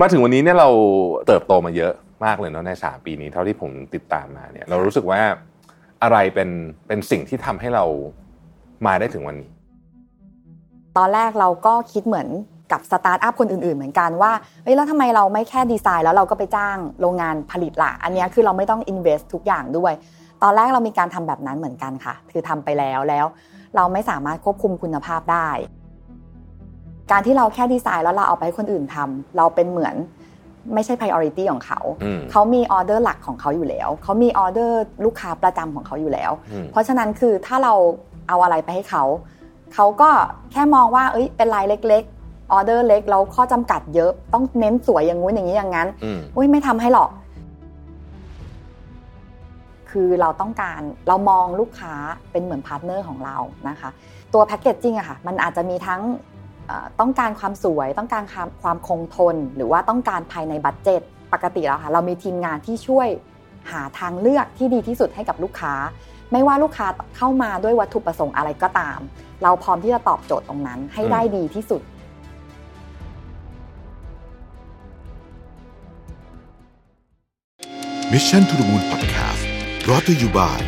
มาถึงวันนี้เนี่ยเราเติบโตมาเยอะมากเลยเนาะในสามปีนี้เท่าที่ผมติดตามมาเนี่ยเรารู้สึกว่าอะไรเป็นเป็นสิ่งที่ทำให้เรามาได้ถึงวันนี้ ตอนแรกเราก็คิดเหมือนกับสตาร์ทอัพคนอื่นๆ เหมือนกันว่าเฮ้ยแล้วทำไมเราไม่แค่ดีไซน์ แล้วเราก็ไปจ้างโรงงานผลิตละอันนี้คือเราไม่ต้อง invest ทุกอย่างด้วย ตอนแรกเรามีการทำแบบนั้นเหมือนกันค่ะ คือทำไปแล้วแล้ว เราไม่สามารถควบคุมคุณภาพได้ การที่เราแค่ดีไซน์แล้วเราเอาไปให้คนอื่นทำเราเป็นเหมือนไม่ใช่ priority ของเขา เขามีออเดอร์หลักของเขาอยู่แล้ว เขามีออเดอร์ลูกค้าประจำของเขาอยู่แล้ว เพราะฉะนั้นคือถ้าเราเอาอะไรไปให้เขา เขาก็แค่มองว่า เอ้ย เป็นลายเล็กๆ ออเดอร์เล็กแล้วข้อจำกัดเยอะ ต้องเน้นสวยอย่างงู้นอย่างนี้อย่างนั้น อุ้ยไม่ทำให้หรอก คือเราต้องการเรามองลูกค้าเป็นเหมือนพาร์ทเนอร์ของเรานะคะ ตัวแพคเกจจิ้งอะค่ะ มันอาจจะมีทั้ง ต้องการความสวยต้องการความคงทน หรือว่าต้องการภายใน budget ปกติแล้วค่ะเรามีทีมงานที่ช่วยหาทางเลือกที่ดีที่สุดให้กับลูกค้า ไม่ว่าลูกค้าเข้ามาด้วยวัตถุประสงค์อะไรก็ตาม เราพร้อมที่จะตอบโจทย์ตรงนั้นให้ได้ดีที่สุด Mission to the Moon Podcast รอ t ธออยู่บ่าย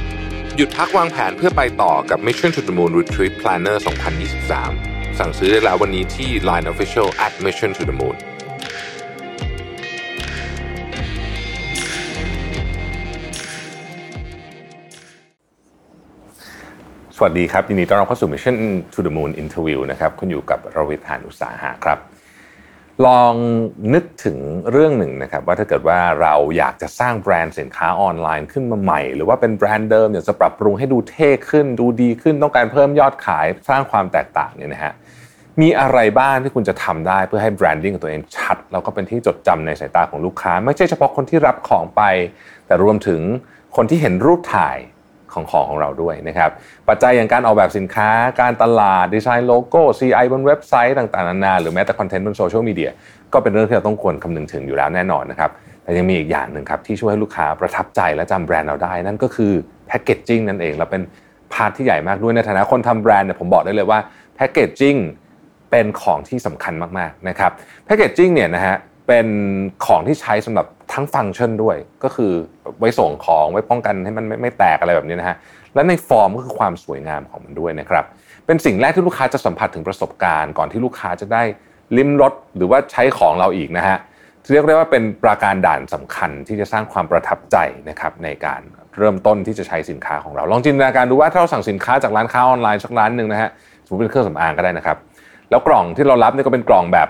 หยุดพักวางแผนเพื่อไปต่อกับ Mission to the Moon Retreat Planner 2023 สั่งซื้อได้แล้ววันนี้ที่ Line Official at Mission to the Moon สวัสดีครับยินดีต้อนรับเข้าสู่ Mission to the Moon Interview นะครับคุณอยู่กับรวิทานอุตสาหะครับ ลองนึกถึงเรื่องหนึ่งนะครับ ว่าถ้าเกิดว่าเราอยากจะสร้างแบรนด์สินค้าออนไลน์ขึ้นมาใหม่ หรือว่าเป็นแบรนด์เดิมอยากจะปรับปรุงให้ดูเท่ขึ้น ดูดีขึ้นต้องการเพิ่มยอดขายสร้างความแตกต่างเนี่ยนะฮะ มีอะไรบ้างที่คุณจะทำได้เพื่อให้แบรนดิ้งของตัวเองชัด แล้วก็เป็นที่จดจำในสายตาของลูกค้า ไม่ใช่เฉพาะคนที่รับของไป แต่รวมถึงคนที่เห็นรูปถ่ายของของของเราด้วยนะครับปัจจัยอย่างการออกแบบสินค้า การตลาดดีไซน์โลโก้ CI บนเว็บไซต์ต่างๆนานาหรือแม้แต่คอนเทนต์บนโซเชียลมีเดียก็เป็นเรื่องที่เราต้องควรคำนึงถึงอยู่แล้วแน่นอนนะครับแต่ยังมีอีกอย่างหนึ่งครับที่ช่วยให้ลูกค้าประทับใจและจำแบรนด์เราได้ นั่นก็คือแพคเกจจิ้งนั่นเองเราเป็น part ที่ใหญ่มากด้วยในฐานะคนทำแบรนด์เนี่ยผมบอกได้เลยว่าแพคเกจจิ้ง เป็นของที่สำคัญมากๆนะครับแพคเกจจิ้งเนี่ยนะฮะเป็นของที่ใช้สำหรับทั้งฟังก์ชันด้วย ก็คือไว้ส่งของไว้ป้องกันให้มันไม่ไม่แตกอะไรแบบนี้นะฮะและในฟอร์มก็คือความสวยงามของมันด้วยนะครับเป็นสิ่งแรกที่ลูกค้าจะสัมผัสถึงประสบการณ์ ก่อนที่ลูกค้าจะได้ลิ้มรสหรือว่าใช้ของเราอีกนะฮะเรียกได้ว่าเป็นปราการด่านสำคัญที่จะสร้างความประทับใจนะครับในการเริ่มต้นที่จะใช้สินค้าของเรา ลองจินตนาการดูว่าถ้าเราสั่งสินค้าจากร้านค้าออนไลน์สักร้านหนึ่งนะฮะสมมติเป็นเครื่องสำอางก็ได้นะครับ แล้วกล่องที่เรารับนี่ก็เป็นกล่องแบบ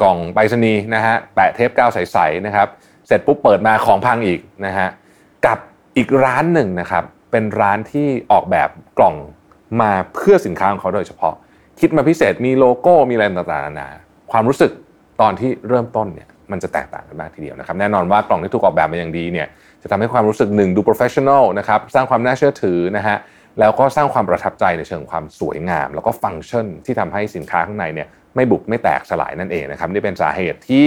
กล่องไปรษณีย์นะฮะแปะเทปกาวใสๆนะครับ เสร็จปุ๊บเปิดมาของพังอีกนะฮะกับอีกร้านหนึ่งนะครับเป็นร้านที่ออกแบบกล่องมาเพื่อสินค้าของเขาโดยเฉพาะ คิดมาพิเศษมีโลโก้มีอะไรต่างๆนานาความรู้สึกตอนที่เริ่มต้นเนี่ยมันจะแตกต่างกันมากทีเดียวนะครับแน่นอนว่ากล่องที่ถูกออกแบบมาอย่างดีเนี่ยจะทำให้ความรู้สึกหนึ่งดู professional นะครับสร้างความน่าเชื่อถือนะฮะ แล้วก็สร้างความประทับใจในเชิงความสวยงาม แล้วก็ฟังก์ชันที่ทำให้สินค้าข้างในเนี่ยไม่บุบไม่แตกสลายนั่นเองนะครับนี่เป็นสาเหตุที่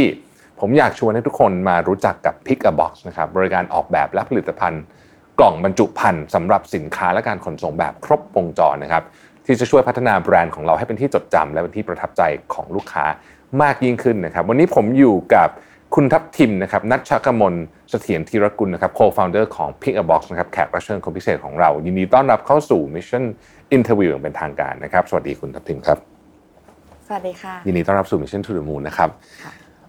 ผมอยากชวนให้ทุกคนมารู้จักกับ Pick a Box นะครับบริการออกแบบและผลิตภัณฑ์ กล่องบรรจุภัณฑ์สำหรับสินค้าและการขนส่งแบบครบวงจรนะครับที่จะช่วยพัฒนาแบรนด์ของเราให้เป็นที่จดจำและเป็นที่ประทับใจของลูกค้ามากยิ่งขึ้นนะครับ วันนี้ผมอยู่กับ คุณทัพทิมนะครับนัชชกมลเสถียรธีรกุลนะครับ co-founder ของ Pick a Box นะครับแขกรับเชิญคนพิเศษของเรา ยินดีต้อนรับเข้าสู่ Mission Interview อย่างเป็นทางการนะครับ สวัสดีคุณทัพทิมครับ สวัสดีค่ะ ยินดีต้อนรับสู่ Mission to the Moon นะครับ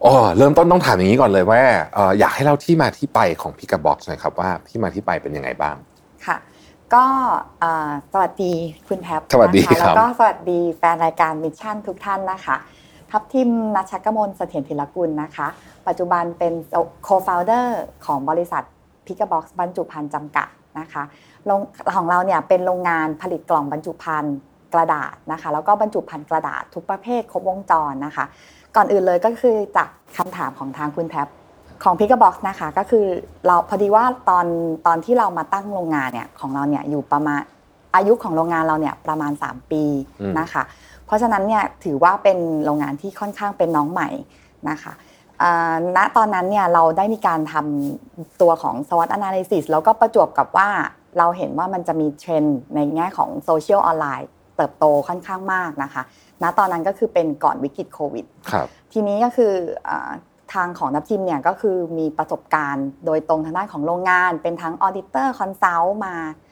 อ๋อเริ่มต้นต้องถามอย่างนี้ก่อนเลยว่าอยากให้เล่าที่มาที่ไปของ Pick a Box หน่อยครับว่าที่มาที่ไปเป็นยังไงบ้างค่ะก็สวัสดีคุณแท็บสวัสดีครับแล้วก็สวัสดีแฟนรายการมิชชั่นทุกท่านนะคะ ทัพทิมนัชกมลเสถียรธีรกุลนะคะ ปัจจุบันเป็น co-founder ของบริษัท p i c k a Box บรรจุภัณฑ์จำกัดนะคะของเราเนี่ยเป็นโรงงานผลิตกล่องบรรจุภัณฑ์กระดาษนะคะ แล้วก็บรรจุภัณฑ์กระดาษทุกประเภทครบวงจรนะคะ ก่อนอื่นเลยก็คือจากคำถามของทางคุณแท็บของ p i c k a Box นะคะก็คือเราพอดีว่าตอนตอนที่เรามาตั้งโรงงานเนี่ยของเราเนี่ยอยู่ประมาณอายุของโรงงานเราเนี่ยประมาณ 3 ปีนะคะ เพราะฉะนั้นเนี่ยถือว่าเป็นโรงงานที่ค่อนข้างเป็นน้องใหม่นะคะณตอนนั้นเนี่ยเราได้มีการทำตัวของ SWOT analysis แล้วก็ประจวบกับว่าเราเห็นว่ามันจะมีเทรนด์ในแง่ของโซเชียลออนไลน์เติบโตค่อนข้างมากนะคะ ณ ตอนนั้นก็คือเป็นก่อนวิกฤตโควิด ทีนี้ก็คือทางของนับทีมเนี่ยก็คือมีประสบการณ์โดยตรงทางด้านของโรงงาน เป็นทั้ง auditor consult มาเอ่อ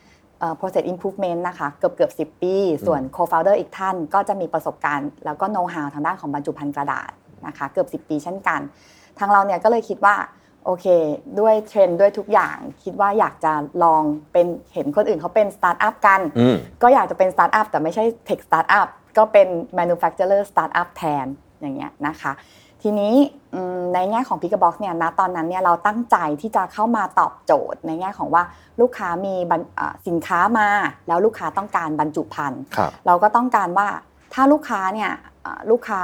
process improvement นะคะเกือบเกือบ10 ปี ส่วน co-founder อีกท่านก็จะมีประสบการณ์ แล้วก็ know how ทางด้านของบรรจุภัณฑ์กระดาษนะคะเกือบ 10 ปีเช่นกัน ทางเราเนี่ยก็เลยคิดว่าโอเค ด้วยเทรนด์ด้วยทุกอย่างคิดว่าอยากจะลองเป็นเห็นคนอื่นเขาเป็นสตาร์ทอัพกันอืมก็อยากจะเป็นสตาร์ทอัพแต่ไม่ใช่ tech startup ก็เป็น manufacturer startup แทนอย่างเงี้ยนะคะ ทีนี้อืมในแง่ของ p i c k a Box เนี่ยนะตอนนั้นเนี่ยเราตั้งใจที่จะเข้ามาตอบโจทย์ในแง่ของว่าลูกค้ามีบรรอ่าสินค้ามา แล้วลูกค้าต้องการบรรจุภัณฑ์ครับเราก็ต้องการว่าถ้าลูกค้าเนี่ยอ่าลูกค้า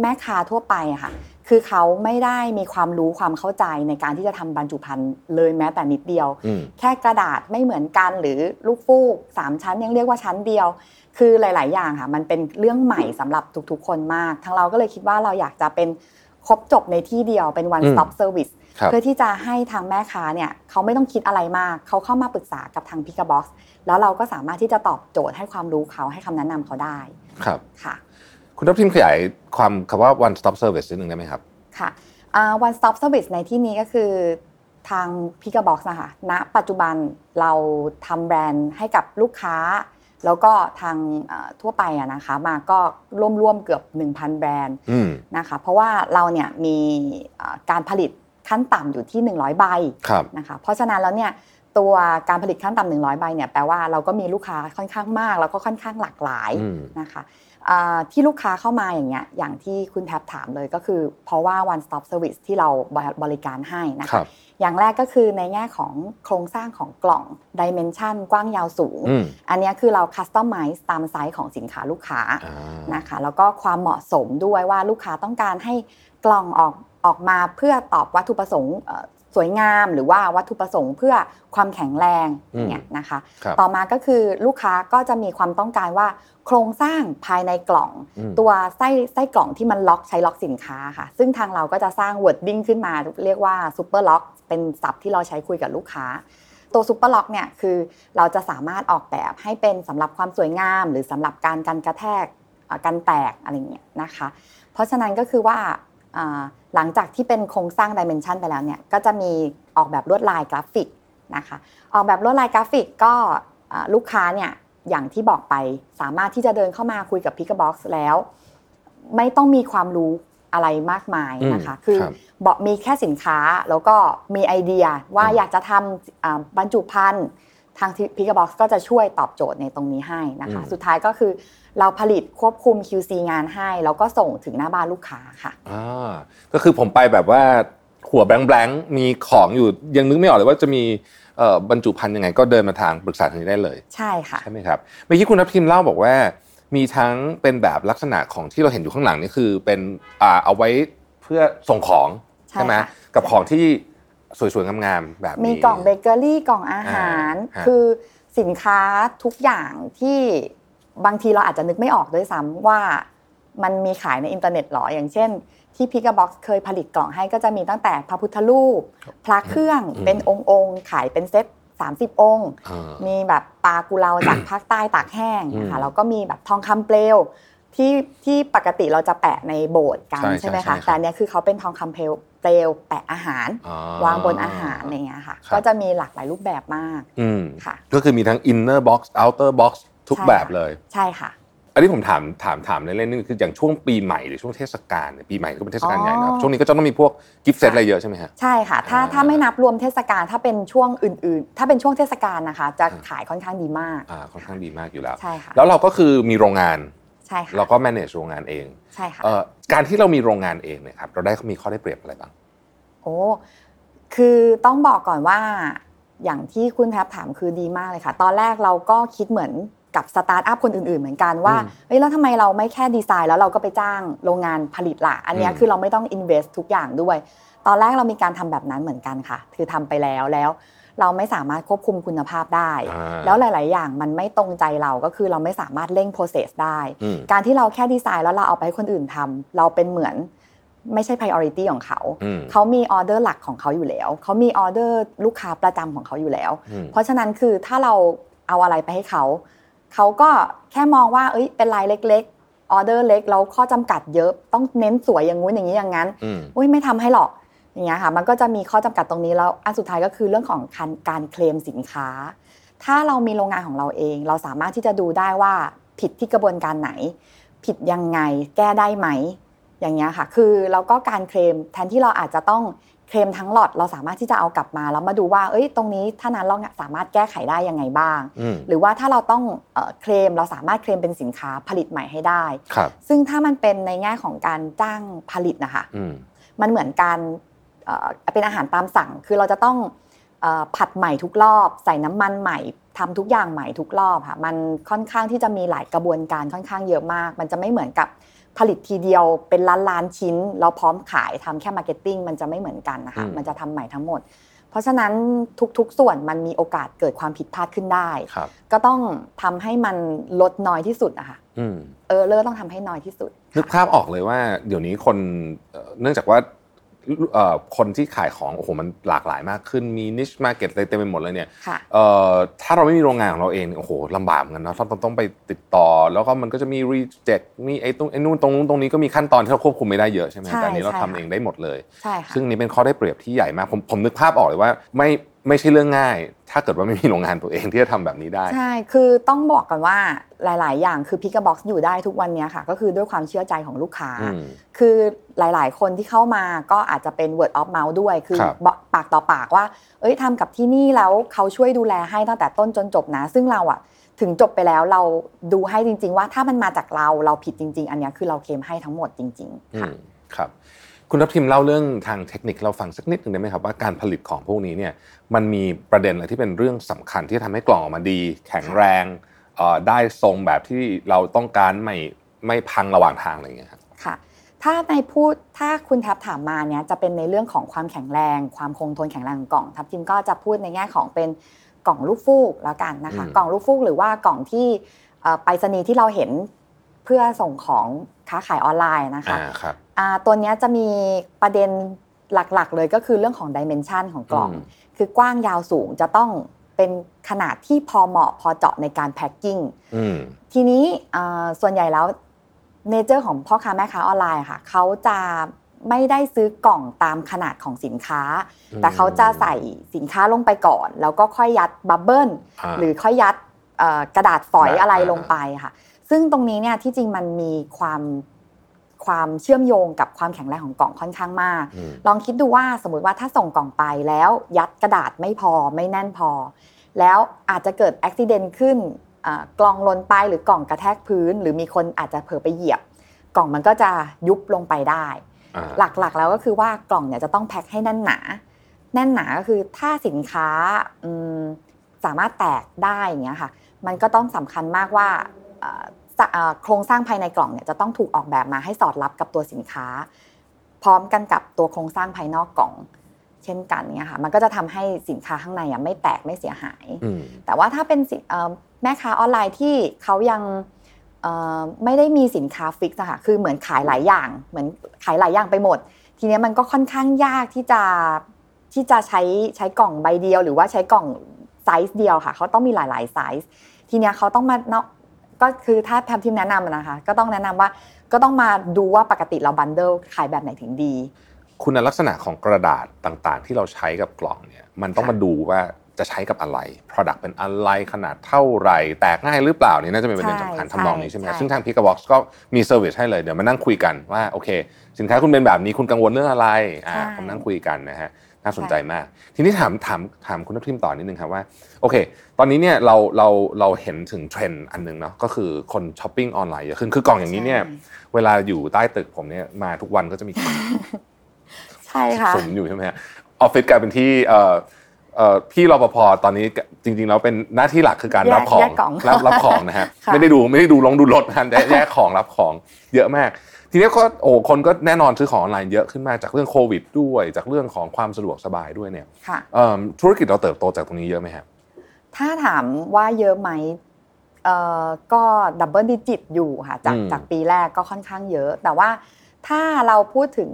แม่ค้าทั่วไปอะค่ะคือเขาไม่ได้มีความรู้ความเข้าใจในการที่จะทำบรรจุภัณฑ์เลยแม้แต่นิดเดียวอืมแค่กระดาษไม่เหมือนกันหรือลูกฟูกสามชั้นยังเรียกว่าชั้นเดียว คือหลาย ๆ อย่างค่ะ มันเป็นเรื่องใหม่สำหรับทุก ๆ คนมาก ทางเราก็เลยคิดว่าเราอยากจะเป็นครบจบในที่เดียวเป็น one อืม stop service ครับเพื่อที่จะให้ทางแม่ค้าเนี่ยเขาไม่ต้องคิดอะไรมาก เขาเข้ามาปรึกษากับทาง p i c k a Box แล้วเราก็สามารถที่จะตอบโจทย์ให้ความรู้เขาให้คำแนะนำเขาได้ครับค่ะ คุณทัพทิมขยายความคำว่า one stop service นิดนึงได้ไหมครับ ค่ะอ่า one stop service ในที่นี้ก็คือทาง p i c k a Box นะคะณปัจจุบันเราทำแบรนด์ให้กับลูกค้า แล้วก็ทางเอ่อทั่วไปอะนะคะมาก็ร่วมๆเกือบ 1,000 แบรนด์อืมนะคะเพราะว่าเราเนี่ยมีเอ่อการผลิตขั้นต่ำอยู่ที่ 100ใบครับนะคะเพราะฉะนั้นแล้วเนี่ยตัวการผลิตขั้นต่ำ100 ใบเนี่ยแปลว่าเราก็มีลูกค้าค่อนข้างมาก แล้วก็ค่อนข้างหลากหลายอืมนะคะอ่า ที่ลูกค้าเข้ามาอย่างเงี้ยอย่างที่คุณแทบถามเลยก็คือ เพราะว่า one stop service ที่เราบริการให้นะคะครับอย่างแรกก็คือในแง่ของโครงสร้างของกล่อง dimension กว้างยาวสูงอืมอันเนี้ยคือเรา customize ตามไซส์ของสินค้าลูกค้าอ่านะคะแล้วก็ความเหมาะสมด้วยว่าลูกค้าต้องการให้กล่องออกออกมาเพื่อตอบวัตถุประสงค์เอ่อ สวยงามหรือว่าวัตถุประสงค์เพื่อความแข็งแรงอย่างเงี้ยนะคะครับต่อมาก็คือลูกค้าก็จะมีความต้องการว่า โครงสร้างภายในกล่องอืมตัวไส้ไส้กล่องที่มันล็อกใช้ล็อกสินค้าค่ะ ซึ่งทางเราก็จะสร้าง wording ขึ้นมา เรียกว่า super lock เป็นศัพท์ที่เราใช้คุยกับลูกค้า ตัว super lock เนี่ยคือเราจะสามารถออกแบบให้เป็นสำหรับความสวยงาม หรือสำหรับการกันกระแทกอ่ากันแตกอะไรเงี้ยนะคะ เพราะฉะนั้นก็คือว่าอ่า หลังจากที่เป็นโครงสร้าง dimension ไปแล้วเนี่ยก็จะมีออกแบบลวดลายกราฟิกนะคะออกแบบลวดลายกราฟิกก็อ่าลูกค้าเนี่ยอย่างที่บอกไปสามารถที่จะเดินเข้ามาคุยกับ p i c k a Box แล้ว ไม่ต้องมีความรู้อะไรมากมายนะคะอืมคือครับบอกมีแค่สินค้าแล้วก็มีไอเดียว่าอืมอยากจะทำอ่าบรรจุภัณฑ์ทาง Pick A Box ก็จะช่วยตอบโจทย์ในตรงนี้ให้นะคะ สุดท้ายก็คือ เราผลิตควบคุม QC งานให้ แล้วก็ส่งถึงหน้าบ้านลูกค้าค่ะอ่าก็คือผมไปแบบว่าหัว blank blank ๆมีของอยู่ยังนึกไม่ออกเลยว่าจะมีเอ่อบรรจุภัณฑ์ยังไง ก็เดินมาทางปรึกษาทางนี้ได้เลย ใช่ค่ะใช่ไหมครับเมื่อกี้คุณทัพทิมเล่าบอกว่า มีทั้งเป็นแบบลักษณะของที่เราเห็นอยู่ข้างหลังนี่คือเป็นอ่าเอาไว้เพื่อส่งของใช่ไหมค่ะกับของที่สวยๆงามๆแบบนี้มีกล่องเบเกอรี่กล่องอาหารอ่าฮะคือสินค้าทุกอย่างที่ บางทีเราอาจจะนึกไม่ออกด้วยซ้ำว่ามันมีขายในอินเทอร์เน็ตหรอ อย่างเช่น ที่พิก a บ็อกซ์เคยผลิตกล่องให้ก็จะมีตั้งแต่พระพุทธรูป พระเครื่องเป็นองค์องค์ๆขายเป็นเซต30 องค์อ่ามีแบบปลากุเลาจากภาคใต้ตากแห้งนะคะอืมแล้วก็มีแบบทองคำเปลวที่ที่ปกติเราจะแปะในโบสถ์กันใช่ใช่ไหมใช่คะใช่ครับแต่อันเนี้ยคือเขาเป็นทองคำเปลวเปลวแปะอาหารอ๋อวางบนอาหารอะไรเงี้ยค่ะครับก็จะมีหลากหลายรูปแบบมากอืมค่ะ ก็คือมีทั้ง inner box outer box ทุกใช่แบบค่ะเลย ใช่ค่ะ อันนี้ผมถามถามถามเล่นๆนี่คืออย่างช่วงปีใหม่หรือช่วงเทศกาลเนี่ยปีใหม่ก็เป็นเทศกาลอ๋อใหญ่นะครับช่วงนี้ก็จะต้องมีพวกกิฟต์เซตค่ะอะไรเยอะใช่ไหมฮะใช่ค่ะถ้าอ่าถ้าไม่นับรวมเทศกาลถ้าเป็นช่วงอื่น ๆ ถ้าเป็นช่วงเทศกาลนะคะ จะขายค่อนข้างดีมากอ่าค่อนข้างดีมากอยู่แล้วใช่ค่ะแล้วเราก็คือมีโรงงานใช่ค่ะเราก็ manage โรงงานเองใช่ค่ะเอ่อการที่เรามีโรงงานเองเนี่ยครับเราได้มีข้อได้เปรียบอะไรบ้างโอ้คือต้องบอกก่อนว่าอย่างที่คุณแทบถามคือดีมากเลยค่ะ ตอนแรกเราก็คิดเหมือน กับสตาร์ทอัพคนอื่นๆ เหมือนกันว่าอืมเฮ้ยแล้วทำไมเราไม่แค่ดีไซน์แล้วเราก็ไปจ้างโรงงานผลิตละอันเนี้ยอืมคือเราไม่ต้อง invest ทุกอย่างด้วย ตอนแรกเรามีการทำแบบนั้นเหมือนกันค่ะ คือทำไปแล้วแล้วเราไม่สามารถควบคุมคุณภาพได้อ่าแล้วหลาย ๆ อย่างมันไม่ตรงใจเราก็คือเราไม่สามารถเร่ง process ได้อืมการที่เราแค่ดีไซน์แล้วเราเอาไปให้คนอื่นทำเราเป็นเหมือนไม่ใช่ priority ของเขาอืมเขามีออเดอร์หลักของเขาอยู่แล้ว เขามีออเดอร์ลูกค้าประจำของเขาอยู่แล้วอืมเพราะฉะนั้นคือถ้าเราเอาอะไรไปให้เขา เขาก็แค่มองว่าเอ้ยเป็นรายเล็กออเดอร์เล็กแล้วข้อจำกัดเยอะต้องเน้นสวยอย่างงู้นอย่างนี้อย่างนั้นอืมอุ้ยไม่ทำให้หรอกอย่างเงี้ยค่ะมันก็จะมีข้อจำกัดตรงนี้แล้วอันสุดท้ายก็คือเรื่องของการการเคลมสินค้า ถ้าเรามีโรงงานของเราเอง เราสามารถที่จะดูได้ว่าผิดที่กระบวนการไหน ผิดยังไงแก้ได้ไหมอย่างเงี้ยค่ะ คือเราก็การเคลมแทนที่เราอาจจะต้อง เคลมทั้งหลอดเราสามารถที่จะเอากลับมาแล้วมาดูว่า เอ้ย ตรงนี้ถ้านั้นเราสามารถแก้ไขได้ยังไงบ้างอืมหรือว่าถ้าเราต้องเอ่อเคลมเราสามารถเคลมเป็นสินค้าผลิตใหม่ให้ได้ครับซึ่งถ้ามันเป็นในแง่ของการจ้างผลิตนะคะอืมมันเหมือนการเอ่อเป็นอาหารตามสั่ง คือเราจะต้องเอ่อผัดใหม่ทุกรอบ ใส่น้ำมันใหม่ทำทุกอย่างใหม่ทุกรอบค่ะ มันค่อนข้างที่จะมีหลายกระบวนการค่อนข้างเยอะมาก มันจะไม่เหมือนกับ ผลิตทีเดียวเป็นล้านล้านๆชิ้น เราพร้อมขายทำแค่ marketing มันจะไม่เหมือนกันนะคะอืมมันจะทำใหม่ทั้งหมด เพราะฉะนั้นทุกๆ ส่วนมันมีโอกาสเกิดความผิดพลาดขึ้นได้ครับก็ต้องทำให้มันลดน้อยที่สุดอะค่ะอืมเออเลอร์ต้องทำให้น้อยที่สุดนึกภาพออกเลยว่า เดี๋ยวนี้คนเอ่อเนื่องจากว่าเอ่อ คนที่ขายของโอ้โหมันหลากหลายมากขึ้นมี niche market อะไรเต็มไปหมดเลยเนี่ยค่ะเอ่อถ้าเราไม่มีโรงงานของเราเองโอ้โหลำบากเหมือนกันเนาะต้องต้องต้องไปติดต่อ แล้วก็มันก็จะมี reject มีไอ้ตรงไอ้นู่นตรงนู้นตรงนี้ก็มีขั้นตอนที่เราควบคุมไม่ได้เยอะใช่ไหมใช่แต่อันนี้เราใช่ทำค่ะเองได้หมดเลยใช่ค่ะซึ่งนี่เป็นข้อได้เปรียบที่ใหญ่มากผมผมนึกภาพออกเลยว่าไม่ไม่ใช่เรื่องง่าย ถ้าเกิดว่าไม่มีโรงงานตัวเองที่จะทำแบบนี้ได้ ใช่ คือต้องบอกกันว่าหลาย ๆ อย่างคือพิก a บ็อกซ์อยู่ได้ทุกวันเนี้ยค่ะ ก็คือด้วยความเชื่อใจของลูกค้าอืมคือหลาย ๆ คนที่เข้ามาก็อาจจะเป็น word of mouth ด้วย คือครับบอกปากต่อปากว่า เอ้ยทำกับที่นี่แล้วเขาช่วยดูแลให้ตั้งแต่ต้นจนจบนะ ซึ่งเราอะถึงจบไปแล้วเราดูให้จริง ๆ ว่าถ้ามันมาจากเราเราผิดจริง ๆ อันเนี้ยคือเราเคลมให้ทั้งหมดจริงๆอืค่ะมครับ คุณทัพทิมเล่าเรื่องทางเทคนิคเราฟังสักนิดหนึ่งได้ไหมครับว่าการผลิตของพวกนี้เนี่ยมันมีประเด็นอะไรที่เป็นเรื่องสำคัญที่ทำให้กล่องออกมาดี แข็งแรงเอ่อได้ทรงแบบที่เราต้องการไม่ไม่พังระหว่างทางอะไรอย่างเงี้ยครับค่ะ ถ้าในพูดถ้าคุณแท็บถามมาเนี่ยจะเป็นในเรื่องของความแข็งแรง ความคงทนแข็งแรงของกล่องทับทิมก็จะพูดในแง่ของเป็นกล่องลูกฟูกแล้วกันนะคะอืมกล่องลูกฟูกหรือว่ากล่องที่เอ่อไปรษณีย์ที่เราเห็นเพื่อส่งของค้าขายออนไลน์นะคะอ่าครับอ่าตัวเนี้ยจะมีประเด็นหลักๆ เลยก็คือเรื่องของ dimension ของกล่องอืมคือกว้างยาวสูงจะต้องเป็นขนาดที่พอเหมาะพอเจาะในการ packing อืมทีนี้เอ่อส่วนใหญ่แล้ว nature ของพ่อค้าแม่ค้าออนไลน์ค่ะเขาจะไม่ได้ซื้อกล่องตามขนาดของสินค้าอืมแต่เขาจะใส่สินค้าลงไปก่อน แล้วก็ค่อยยัด bubbleาหรือค่อยยัดเอ่อกระดาษฝอยอ่าอะไรอ่าลงไปค่ะ ซึ่งตรงนี้เนี่ยที่จริงมันมีความความเชื่อมโยงกับความแข็งแรงของกล่องค่อนข้างมากอืมลองคิดดูว่าสมมติว่าถ้าส่งกล่องไปแล้วยัดกระดาษไม่พอไม่แน่นพอ แล้วอาจจะเกิดอุบิเหตุขึ้นอ่ากล่องหล่นไปหรือกล่องกระแทกพื้น หรือมีคนอาจจะเผลอไปเหยียบ กล่องมันก็จะยุบลงไปได้อ่าหลักๆแล้วก็คือว่ากล่องเนี่ยจะต้องแพ็คให้แน่นหนา แน่นหนาก็คือถ้าสินค้าอืมสามารถแตกได้อย่างเงี้ยค่ะ มันก็ต้องสำคัญมากว่าเอ่อสะเอ่อ โครงสร้างภายในกล่องเนี่ยจะต้องถูกออกแบบมาให้สอดรับกับตัวสินค้า พร้อมกันกับตัวโครงสร้างภายนอกกล่อง เช่นกันเนี่ยค่ะมันก็จะทำให้สินค้าข้างในอะไม่แตกไม่เสียหายอืมแต่ว่าถ้าเป็นสิเอ่อแม่ค้าออนไลน์ที่เขายังเอ่อไม่ได้มีสินค้าฟิกซ์อะค่ะคือเหมือนขายหลายอย่าง เหมือนขายหลายอย่างไปหมด ทีเนี้ยมันก็ค่อนข้างยากที่จะที่จะใช้ใช้กล่องใบเดียว หรือว่าใช้กล่องไซส์เดียวค่ะเขาต้องมีหลาย ๆ ไซส์ทีเนี้ยเขาต้องมาเนาะ ก็คือถ้าแพมทีมแนะนำอะนะคะ ก็ต้องแนะนำว่าก็ต้องมาดูว่าปกติเรา bundle ขายแบบไหนถึงดี คุณลักษณะของกระดาษต่างๆ ที่เราใช้กับกล่องเนี่ยมันต้องค่ะมาดูว่าจะใช้กับอะไร Product เป็นอะไรขนาดเท่าไหร่ แตกง่ายหรือเปล่านี่น่าจะเป็นประเด็นสำคัญทำนองนี้ใช่ไหมซึ่งทาง p i c k a Box ก็มี service ให้เลยเดี๋ยวมานั่งคุยกันว่าโอเค สินค้าคุณเป็นแบบนี้คุณกังวลเรื่องอะไรอ่าใช่ผมนั่งคุยกันนะฮะ น่าสนใจมาก ทีนี้ถามถามถามคุณทัพทิมต่อนิดนึงครับว่าโอเค ตอนนี้เนี่ยเราเราเราเห็นถึงเทรนด์อันหนึ่งเนาะก็คือคนช้อปปิ้งออนไลน์เยอะขึ้นคือกล่องอย่างนี้เนี่ยใช่เวลาอยู่ใต้ตึกผมเนี่ยมาทุกวันก็จะมีใช่ค่ะสุมอยู่ใช่ไหมฮะออฟฟิศกลายเป็นที่เอ่อเอ่อพี่รปภตอนนี้จริงๆแล้วเป็นหน้าที่หลักคือการแยกรับของแยกกล่องรับรับของนะฮะค่ะไม่ได้ดูไม่ได้ดูลงดูรถนะฮะแต่แยกของรับของเยอะมาก ทีนี้ก็โอ้คนก็แน่นอนซื้อของออนไลน์เยอะขึ้นมากจากเรื่องโควิดด้วย จากเรื่องของความสะดวกสบายด้วยเนี่ยค่ะเอิ่มธุรกิจเราเติบโตจากตรงนี้เยอะไหมครับถ้าถามว่าเยอะไหมเอ่อก็ double digit อยู่ค่ะจากอืมจากปีแรกก็ค่อนข้างเยอะ แต่ว่าถ้าเราพูดถึง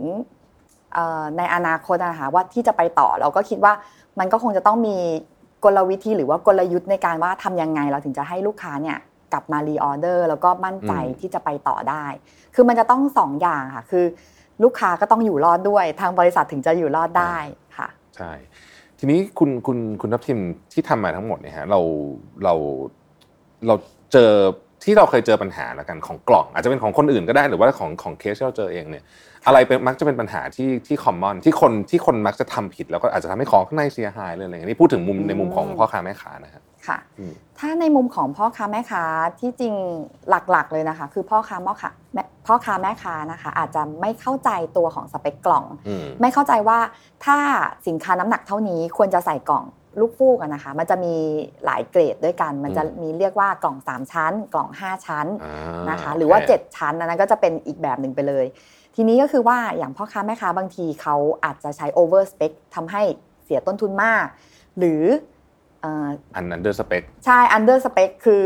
เอ่อในอนาคตนะคะว่าที่จะไปต่อเราก็คิดว่ามันก็คงจะต้องมีกลวิธีหรือว่ากลยุทธ์ในการว่าทำยังไงเราถึงจะให้ลูกค้าเนี่ย กลับมารีออเดอร์แล้วก็มั่นใจอืมที่จะไปต่อได้ คือมันจะต้องสองอย่างค่ะคือลูกค้าก็ต้องอยู่รอดด้วย ทางบริษัทถึงจะอยู่รอดได้ค่ะ ใช่ ทีนี้คุณคุณคุณทัพทิมที่ทำมาทั้งหมดเนี่ยฮะเราเราเราเจอที่เราเคยเจอปัญหาแล้วกันของกล่อง อาจจะเป็นของคนอื่นก็ได้หรือว่าของของเคสที่เราเจอเองเนี่ยอะไรเป็นมักจะเป็นปัญหาที่ที่คอมมอนที่คนที่คนมักจะทำผิด แล้วก็อาจจะทำให้ของข้างในเสียหายเลยอะไรอย่างนี้นี่พูดถึงมุมในมุมของพ่อค้าแม่ค้านะฮะ ค่ะอืมถ้าในมุมของพ่อค้าแม่ค้าที่จริงหลักๆเลยนะคะ คือพ่อค้าแม่ค้าแม่พ่อค้าแม่ค้านะคะ อาจจะไม่เข้าใจตัวของสเปคกล่องอืมไม่เข้าใจว่าถ้าสินค้าน้ำหนักเท่านี้ควรจะใส่กล่องลูกฟูกอะนะคะ มันจะมีหลายเกรดด้วยกัน มันจะมีเรียกว่ากล่อง 3 ชั้น กล่อง 5 ชั้นอ่านะคะ หรือว่าโอเค7ชั้นอันนั้นก็จะเป็นอีกแบบหนึ่งไปเลย ทีนี้ก็คือว่าอย่างพ่อค้าแม่ค้าบางทีเขาอาจจะใช้ over spec ทำให้เสียต้นทุนมาก หรือเอ่อ under specใช่ under spec คือ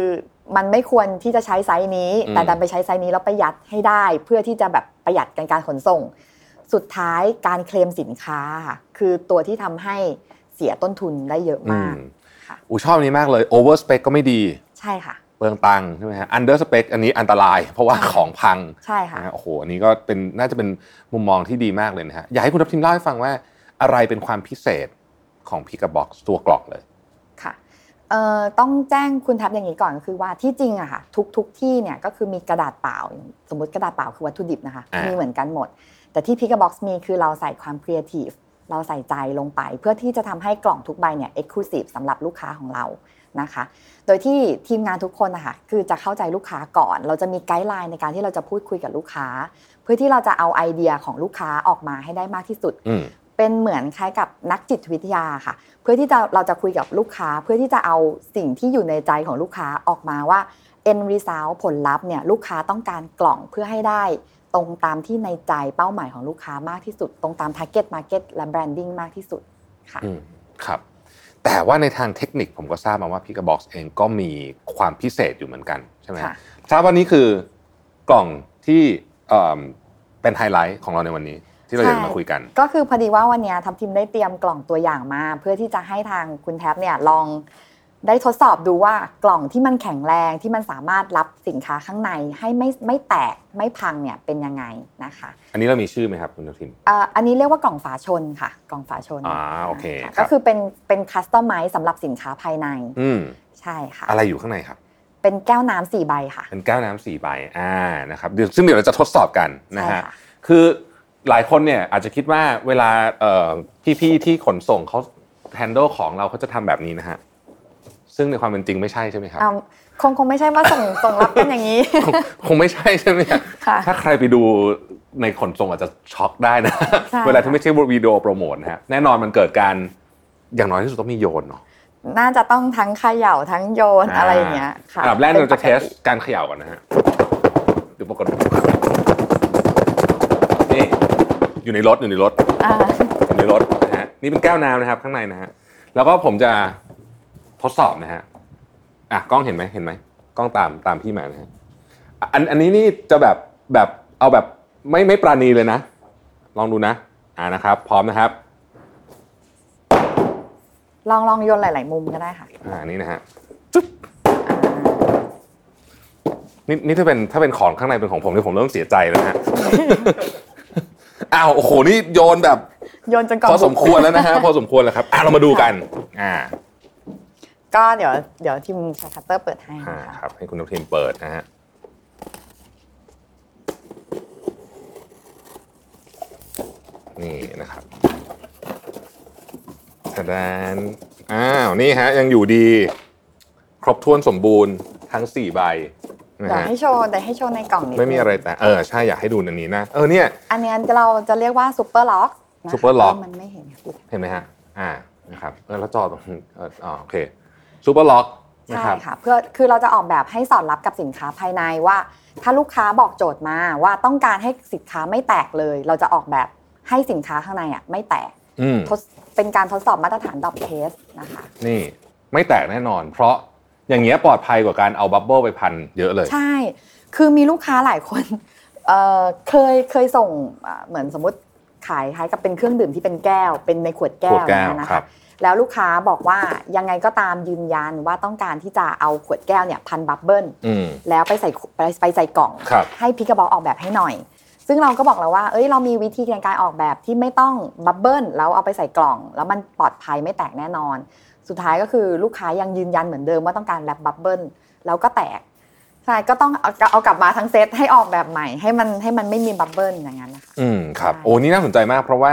มันไม่ควรที่จะใช้ไซส์นี้อืมแต่ดันไปใช้ไซส์นี้แล้วประหยัดให้ได้ เพื่อที่จะแบบประหยัดกันการขนส่ง สุดท้ายการเคลมสินค้าค่ะคือตัวที่ทำให้เสียต้นทุนได้เยอะมากอืมค่ะอูชอบอันนี้มากเลย over spec ก็ไม่ดี ใช่ค่ะเปลืองตังค์ใช่ไหมฮะ under spec อันนี้อันตราย เพราะว่าใช่ของพังใช่ค่ะนะฮะโอ้โหอันนี้ก็เป็นน่าจะเป็นมุมมองที่ดีมากเลยนะฮะอยากให้คุณทัพทิมเล่าให้ฟังว่าอะไรเป็นความพิเศษของ Pick A Box ตัวกล่องเลยค่ะเอ่อ ต้องแจ้งคุณทับอย่างนี้ก่อนก็คือว่าที่จริงอะค่ะทุกทุกที่เนี่ยก็คือมีกระดาษเปล่า สมมติกระดาษเปล่าคือวัตถุดิบนะคะอ่ามีมีเหมือนกันหมด แต่ที่พิก a บ็อกซ์มีคือเราใส่ความครีเอทีฟเราใส่ใจลงไป เพื่อที่จะทำให้กล่องทุกใบเนี่ย exclusive สำหรับลูกค้าของเรานะคะ โดยที่ทีมงานทุกคนนะคะคือจะเข้าใจลูกค้าก่อน เราจะมี guideline ในการที่เราจะพูดคุยกับลูกค้า เพื่อที่เราจะเอาไอเดียของลูกค้าออกมาให้ได้มากที่สุดอืม เป็นเหมือนคล้ายกับนักจิตวิทยาค่ะ เพื่อที่จะเราจะคุยกับลูกค้า เพื่อที่จะเอาสิ่งที่อยู่ในใจของลูกค้าออกมาว่า end result ผลลัพธ์เนี่ยลูกค้าต้องการกล่องเพื่อให้ได้ ตรงตามที่ในใจเป้าหมายของลูกค้ามากที่สุด ตรงตาม target market และ branding มากที่สุดค่ะอืมครับแต่ว่าในทางเทคนิคผมก็ทราบมาว่า Pick A Box เองก็มีความพิเศษอยู่เหมือนกันใช่ไหมฮะค่ะทราบว่านี้คือกล่องที่เอิ่มเป็นไฮไลท์ของเราในวันนี้ ที่เราจะมาคุยกัน ก็คือพอดีว่าวันเนี้ยทัพทีมได้เตรียมกล่องตัวอย่างมา เพื่อที่จะให้ทางคุณแท็บเนี่ยลองได้ทดสอบดูว่ากล่องที่มันแข็งแรงที่มันสามารถรับสินค้าข้างในให้ไม่ไม่แตกไม่พังเนี่ยเป็นยังไงนะคะ อันนี้เรามีชื่อไหมครับคุณทัพทิมเอ่ออันนี้เรียกว่ากล่องฝาชนค่ะ กล่องฝาชนอ่าโอเคค่ะครับก็คือเป็นเป็นคัสตอมไมซ์สำหรับสินค้าภายใน อืมใช่ค่ะ อะไรอยู่ข้างในครับ เป็นแก้วน้ำสี่ใบค่ะ เป็นแก้วน้ำสี่ใบอ่านะครับเดี๋ยวซึ่งเดี๋ยวเราจะทดสอบกันนะใช่ฮะค่ะคือ หลายคนเนี่ยอาจจะคิดว่าเวลาเอ่อพี่ๆที่ขนส่งเขาแฮนด์ลของเราเขาจะทำแบบนี้นะฮะซึ่งในความเป็นจริงไม่ใช่ใช่ไหมครับอ่าคงคงไม่ใช่ว่าส่งส่งรับกันอย่างนี้คงคงไม่ใช่ใช่ไหมครับค่ะถ้าใครไปดูในขนส่งอาจจะช็อกได้นะใช่เวลาที่ไม่ใช่วิดีโอโปรโมทนะฮะแน่นอนมันเกิดการอย่างน้อยที่สุดต้องมีโยนเนาะน่าจะต้องทั้งเขย่าทั้งโยนอะไรอย่างเงี้ยค่ะอันดับแรกเราจะป็นปเทสการเขย่าก่อนนะฮะดูปรากฏนี่ อยู่ในรถอยู่ในรถอ่าอยู่ในรถนะฮะนี่เป็นแก้วน้ำนะครับข้างในนะฮะแล้วก็ผมจะทดสอบนะฮะอะกล้องเห็นไหมเห็นไหมกล้องตามตามพี่มานะฮะอะอันอันนี้นี่จะแบบแบบเอาแบบไม่ไม่ปราณีเลยนะ ลองดูนะ อ่านะครับ พร้อมนะครับ ลองลองโยนหลาย ๆ มุมก็ได้ค่ะ อ่านี่นะฮะจุ๊บนี่นี่ถ้าเป็นถ้าเป็นของข้างในเป็นของผมนี่ผมเริ่มเสียใจแล้วนะฮะ อ้าวโอ้โหนี่โยนแบบ โยนจนกล่องพอสมควรแล้วนะฮะพอสมควรแล้วครับอะเรามาดูกัน อ่า ก็เดี๋ยวเดี๋ยวทีมใช้คัตเตอร์เปิดให้อ่านะคะครับให้คุณนพทีมเปิดนะฮะนี่นะครับกระดานอ้าว นี่ฮะ ยังอยู่ดี ครบถ้วนสมบูรณ์ทั้งสี่ใบ นะเดี๋ยวฮะให้โชว์แต่ให้โชว์ในกล่องนิดไม่มีอะไรนึงแต่เออใช่อยากให้ดูอันนี้นะ เออเนี่ย อันเนี้ยเราจะเรียกว่าซูเปอร์ล็อก Super Lock มันไม่เห็นค่ะเห็นไหมฮะอ่านะครับเออแล้วจอตรงเอออ๋อโอเค Super Lock นะใช่ครับ ค่ะเพื่อคือเราจะออกแบบให้สอดรับกับสินค้าภายในว่า ถ้าลูกค้าบอกโจทย์มาว่าต้องการให้สินค้าไม่แตกเลย เราจะออกแบบให้สินค้าข้างในอะไม่แตกอืม ทดเป็นการทดสอบมาตรฐาน drop test นะคะ นี่ไม่แตกแน่นอน เพราะ อย่างเงี้ยปลอดภัยกว่าการเอา bubble ไปพันเยอะเลย ใช่ คือมีลูกค้าหลายคนเอ่อเคยเคยส่งอ่าเหมือนสมมติขายคล้ายกับเป็นเครื่องดื่มที่เป็นแก้ว เป็นในขวดแก้วขวดแก้วนะครัคะบแล้วลูกค้าบอกว่ายังไงก็ตามยืนยันว่าต้องการที่จะเอาขวดแก้วเนี่ยพัน bubble อืมแล้วไปใส่ไปไปใส่กล่องครับให้ Pick A Box ออกแบบให้หน่อย ซึ่งเราก็บอกแล้วว่าเอ้ยเรามีวิธีในการออกแบบที่ไม่ต้อง bubble แล้วเอาไปใส่กล่อง แล้วมันปลอดภัยไม่แตกแน่นอน สุดท้ายก็คือลูกค้ายังยืนยันเหมือนเดิมว่าต้องการ wrap bubble แล้วก็แตกใช่ก็ต้องเอาเอากลับมาทั้งเซตให้ออกแบบใหม่ให้มันให้มันไม่มี bubble อย่างนั้นนะคะอืมครับใช่โอ้นี่น่าสนใจมากเพราะว่า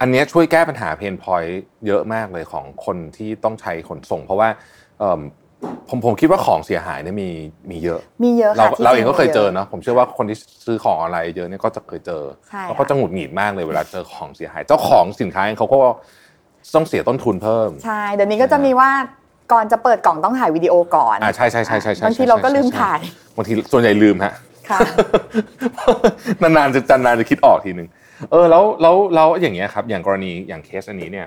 อันเนี้ยช่วยแก้ปัญหา pain point เยอะมากเลยของคนที่ต้องใช้ขนส่ง เพราะว่าเอิ่มผมผมคิดว่าของเสียหายเนี่ยมีมีเยอะ มีเยอะเราค่ะที่เราเองก็เคยเจอมีะเนาะผมเชื่อว่าคนที่ซื้อของออนไลน์เยอะเนี่ยก็จะเคยเจอใช่แล้วค่ะก็จะหงุดหงิดมากเลยเวลาเจอของเสียหาย เจ้าของสินค้าเองเขาก็ ต้องเสียต้นทุนเพิ่ม ใช่ เดี๋ยวนี้ก็จะมีว่าก่อนจะเปิดกล่องต้องถ่ายวิดีโอก่อนอ่าใช่ใช่ใช่ใช่ใช่บางทีเราก็ลืมถ่ายบางทีส่วนใหญ่ลืมฮะค่ะนานๆจะนานๆจะคิดออกทีนึงเออแล้วแล้วแล้วอย่างเงี้ยครับอย่างกรณีอย่างเคสอันนี้เนี่ย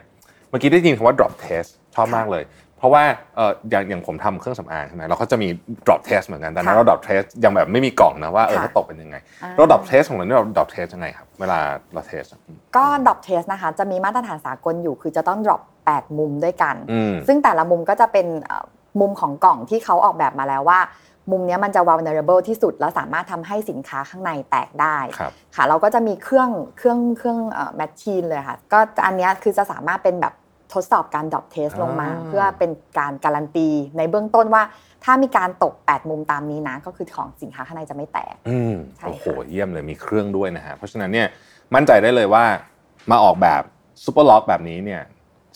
เมื่อกี้ได้ยินคำว่า drop test ชอบมากเลยเพ ราะว่าเอออย่างอย่างผมทำเครื่องสำอางใช่ไหมเราก็จะมี drop test เหมือนกันแต่นั้นค่ะเรา drop test ยังแบบไม่มีกล่องนะว่าเออค่ะถ้าตกเป็นยังไงอ่าเรา drop test ของเราเนี่ยเรา drop test ยังไงครับเวลาเรา test อะก็ drop test นะคะจะมีมาตรฐานสากลอยู่คือจะต้อง drop 8มุมด้วยกันอืมซึ่งแต่ละมุมก็จะเป็นเอ่อมุมของกล่องที่เขาออกแบบมาแล้วว่า มุมเนี้ยมันจะ vulnerable ที่สุด แล้วสามารถทำให้สินค้าข้างในแตกได้ครับค่ะเราก็จะมีเครื่องเครื่องเครื่อง machine เลยค่ะก็อันเนี้ยคือจะสามารถเป็นแบบ ทดสอบการ drop test ลงมาอ่าเพื่อเป็นการการันตี ในเบื้องต้นว่า ถ้ามีการตก 8 มุมตามนี้นะ ก็คือของสินค้าข้างในจะไม่แตกอืมใช่โอ้โหค่ะเยี่ยมเลยมีเครื่องด้วยนะฮะเพราะฉะนั้นเนี่ยมั่นใจได้เลยว่ามาออกแบบ Super Lock แบบนี้เนี่ย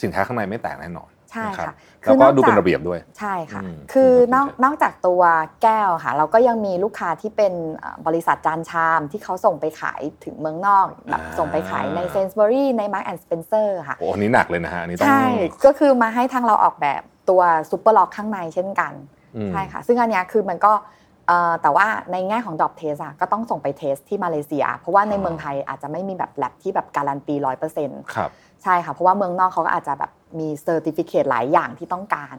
สินค้าข้างในไม่แตกแน่นอน ใช่นรับค่ะแล้วก็คือนอกดูเป็นจากระเบียบด้วย ใช่ค่ะอืมคือนอกอืมนอกจากตัวแก้วค่ะ เราก็ยังมีลูกค้าที่เป็นเอ่อบริษัทจานชามที่เขาส่งไปขายถึงเมืองนอกแบบส่งไปขายในเซนส์ b บ r รีใน Mark and Spencer ค่ะโอ้อันนี้หนักเลยนะฮะอันนี้ต้องใช่ก็คือมาให้ทางเราออกแบบตัว Super Lock ข้างในเช่นกันอืมใช่ค่ะ ซึ่งอันเนี้ยคือมันก็เอ่อแต่ว่าในแง่ของ drop test อะก็ต้องส่งไป test ที่มาเลเซีย เพราะว่าในเมืองไทยอาจจะไม่มีแบบแลบที่แบบการันตีร้อยเปอร์เซ็นต์ครับ ใช่ค่ะ เพราะว่าเมืองนอกเขาก็อาจจะแบบมี certificate หลายอย่างที่ต้องการ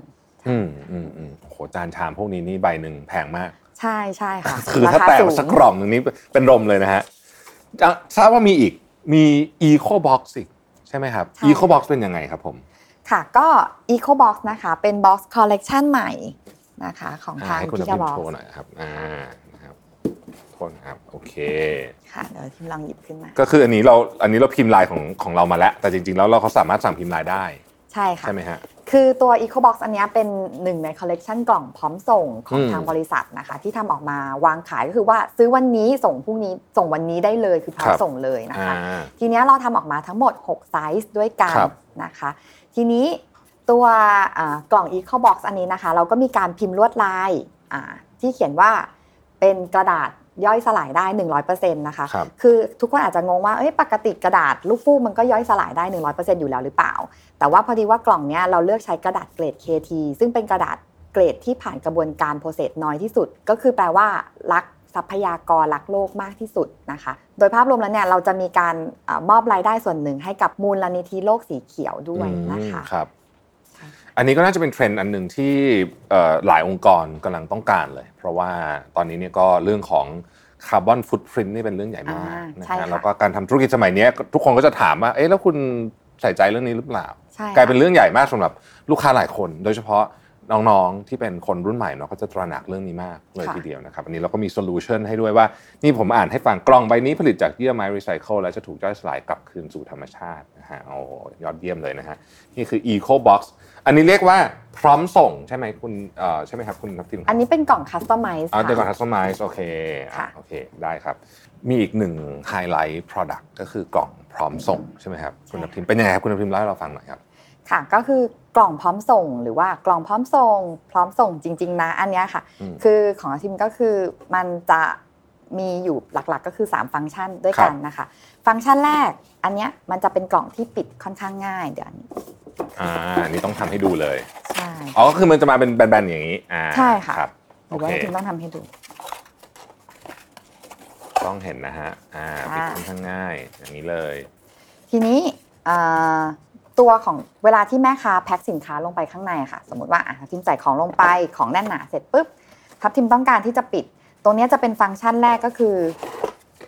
อืมอืมอืมโอ้โหจานชามพวกนี้นี่ใบหนึ่งแพงมาก ใช่ใช่ค่ะคือถ้าแตกมาสักกล่องหนึ่งนี้เป็นลมเลยนะฮะจะทราบว่ามีอีกมี Eco Box อีกใช่ไหมครับใช่ Eco Box เป็นยังไงครับผม ค่ะก็ Eco Box นะคะ เป็น Box Collection ใหม่นะคะ ของอ่าทาง Pick A Box ให้คุณทัพกาทิมบ็อกโชว์หน่อยครับอ่านะครับ โทษนะครับโอเคค่ะเดี๋ยวทิมลองหยิบขึ้นมาก็คืออันนี้เราอันนี้เราพิมพ์ลายของของเรามาแล้ว แต่จริงๆแล้วเราเขาสามารถสั่งพิมพ์ลายได้ใช่ค่ะใช่ไหมฮะคือตัว Eco Box อันเนี้ยเป็นหนึ่งในคอลเลกชันกล่องพร้อมส่งของอืมทางบริษัทนะคะ ที่ทำออกมาวางขายก็คือว่าซื้อวันนี้ส่งพรุ่งนี้ส่งวันนี้ได้เลยคือพร้อมส่งเลยนะอ่าคะ ทีเนี้ยเราทำออกมาทั้งหมด 6 ไซส์ด้วยกันครับนะคะ ทีนี้ตัวอ่ากล่อง EcoBox อันนี้นะคะ เราก็มีการพิมพ์ลวดลายอ่าที่เขียนว่าเป็นกระดาษ ย่อยสลายได้ 100%นะคะครับคือทุกคนอาจจะงงว่าเอ้ยปกติกระดาษลูกฟูกมันก็ย่อยสลายได้ 100%อยู่แล้วหรือเปล่า แต่ว่าพอดีว่ากล่องเนี้ยเราเลือกใช้กระดาษเกรด KT ซึ่งเป็นกระดาษเกรดที่ผ่านกระบวนการ process น้อยที่สุด ก็คือแปลว่ารักทรัพยากรรักโลกมากที่สุดนะคะ โดยภาพรวมแล้วเนี่ยเราจะมีการเออมอบรายได้ส่วนหนึ่งให้กับมูลนิธิโลกสีเขียวด้วยนะคะ อืมครับอันนี้ก็น่าจะเป็นเทรนด์อันหนึ่งที่เอ่อหลายองค์กรกำลังต้องการเลย เพราะว่าตอนนี้เนี่ยก็เรื่องของ carbon footprint นี่เป็นเรื่องใหญ่มากอ่านะใช่ฮะค่ะแล้วก็การทำธุรกิจสมัยเนี้ยทุกคนก็จะถามว่าเอ๊ะแล้วคุณใส่ใจเรื่องนี้หรือเปล่าใช่ค่ะกลายเป็นเรื่องใหญ่มากสำหรับลูกค้าหลายคน โดยเฉพาะน้องๆที่เป็นคนรุ่นใหม่เนาะก็จะตระหนักเรื่องนี้มากเลยค่ะทีเดียวนะครับอันนี้เราก็มี solution ให้ด้วยว่า นี่ผมอ่านให้ฟังกล่องใบนี้ผลิตจากเยื่อไม้รีไซเคิลและจะถูกย่อยสลายกลับคืนสู่ธรรมชาตินะฮะโอ้ยอดเยี่ยมเลยนะฮะนี่คือ Eco Box อันนี้เรียกว่าพร้อมส่งใช่ไหมคุณเอ่อใช่ไหมครับคุณทับทิมอันนี้เป็นกล่อง customize เอาเดี๋ยวก่อนค่ะคัสตอม mize โอเคอะค่ะโอเคได้ครับ มีอีกหนึ่งไฮไลท์ Product ก็คือกล่องพร้อมส่งใช่ไหมครับคุณทัพทิมเป็นยังไงครับคุณทัพทิมเล่าให้เราฟังหน่อยครับค่ะก็คือกล่องพร้อมส่งหรือว่ากล่องพร้อมส่ง พร้อมส่งจริง ๆ นะอันเนี้ยค่ะอืมคือของทีมก็คือมันจะมีอยู่หลักๆ ก็คือ 3 ฟังก์ชันด้วยกันนะคะ ฟังก์ชันแรกอันเนี้ยมันจะเป็นกล่องที่ปิดค่อนข้างง่ายเดี๋ยว อันนี้อ่าอันนี้ต้องทำให้ดูเลยใช่อ๋อก็คือมันจะมาเป็นแบนๆอย่างนี้อ่าใช่ค่ะครับหโอรือว่าเคทีมต้องทำให้ดู ต้องเห็นนะฮะอ่าค่ะปิดค่อนข้างง่ายอย่างนี้เลย ทีนี้อ่าตัวของเวลาที่แม่ค้าแพ็คสินค้าลงไปข้างในอะค่ะ สมมติว่าอะทับทิมใส่ของลงไปของแน่นหนาเสร็จปุ๊บทับทิมต้องการที่จะปิด ตรงเนี้ยจะเป็นฟังก์ชันแรกก็คือ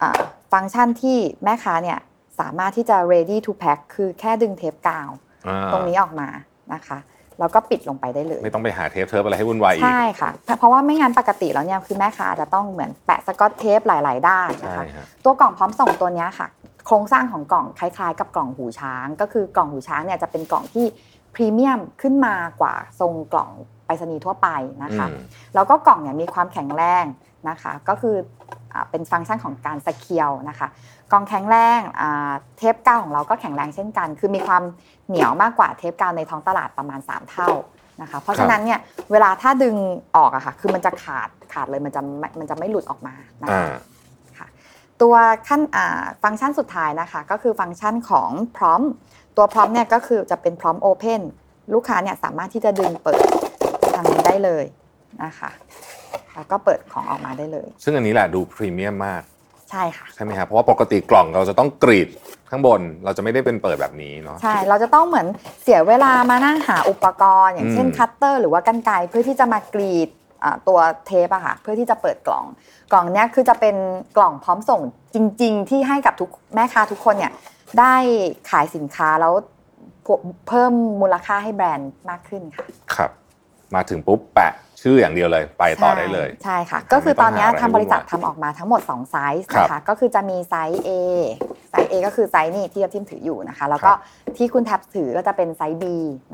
อาฟังก์ชันที่แม่ค้าเนี่ยสามารถที่จะ ready to pack คือแค่ดึงเทปกาวอ่า ตรงนี้ออกมานะคะแล้วก็ปิดลงไปได้เลย ไม่ต้องไปหาเทปเทปอะไรให้วุ่นวายอีก ใช่ค่ะ เพราะว่าไม่งั้นปกติแล้วเนี่ยคือแม่ค้าอาจจะต้องเหมือนแปะสกอตเทปหลาย ๆ ด้านนะใช่คะฮะตัวกล่องพร้อมส่งตัวเนี้ยค่ะ โครงสร้างของกล่องคล้ายๆ กับกล่องหูช้าง ก็คือกล่องหูช้างเนี่ยจะเป็นกล่องที่พรีเมียมขึ้นมากว่าทรงกล่องไปรษณีย์ทั่วไปนะคะอืมแล้วก็กล่องเนี่ยมีความแข็งแรง นะคะก็คืออ่าเป็นฟังก์ชันของการสเคียวนะคะกล่องแข็งแรงอ่าเทปกาวของเราก็แข็งแรงเช่นกัน คือมีความเหนียวมากกว่าเทปกาวในท้องตลาดประมาณ 3 เท่านะคะเพราะฉะนั้นเนี่ยเวลาถ้าดึงออกอะค่ะคือมันจะขาดขาดเลยมันจะไม่มันจะไม่หลุดออกมานะอ่าคะค่ะตัวขั้นอ่าฟังก์ชันสุดท้ายนะคะก็คือฟังก์ชันของพร้อมตัวพร้อมเนี่ยก็คือจะเป็นพร้อมโอเพนลูกค้าเนี่ยสามารถที่จะดึงเปิดทางนี้ได้เลยนะคะแล้ว ก็เปิดของออกมาได้เลย ซึ่งอันนี้แหละดูพรีเมียมมากใช่ค่ะใช่ไหมครับเพราะว่าปกติกล่องเราจะต้องกรีดข้างบนเราจะไม่ได้เป็นเปิดแบบนี้เนาะใช่เราจะต้องเหมือนเสียเวลามานั่งหาอุปกรณ์ อย่างเช่นอืมคัตเตอร์หรือว่ากรรไกรเพื่อที่จะมากรีดอ่าตัวเทปอะค่ะเพื่อที่จะเปิดกล่อง กล่องเนี้ยคือจะเป็นกล่องพร้อมส่งจริง ๆ ที่ให้กับทุกแม่ค้าทุกคนเนี่ยได้ขายสินค้าแล้วเพิ่มมูลค่าให้แบรนด์มากขึ้นค่ะครับ มาถึงปุ๊บแปะ ชื่ออย่างเดียวเลยไปต่อได้เลย ใช่ค่ะ ก็คือตอนเนี้ยไม่ต้องหาอะไรทางบริษัทวุ่นวายทำออกมาทั้งหมด 2 ไซส์ครับนะคะก็คือจะมีไซส์ A ไซส์ A ก็คือไซส์นี่ที่ทิมถืออยู่นะคะ แล้วก็ครับที่คุณแท็บถือก็จะเป็นไซส์ B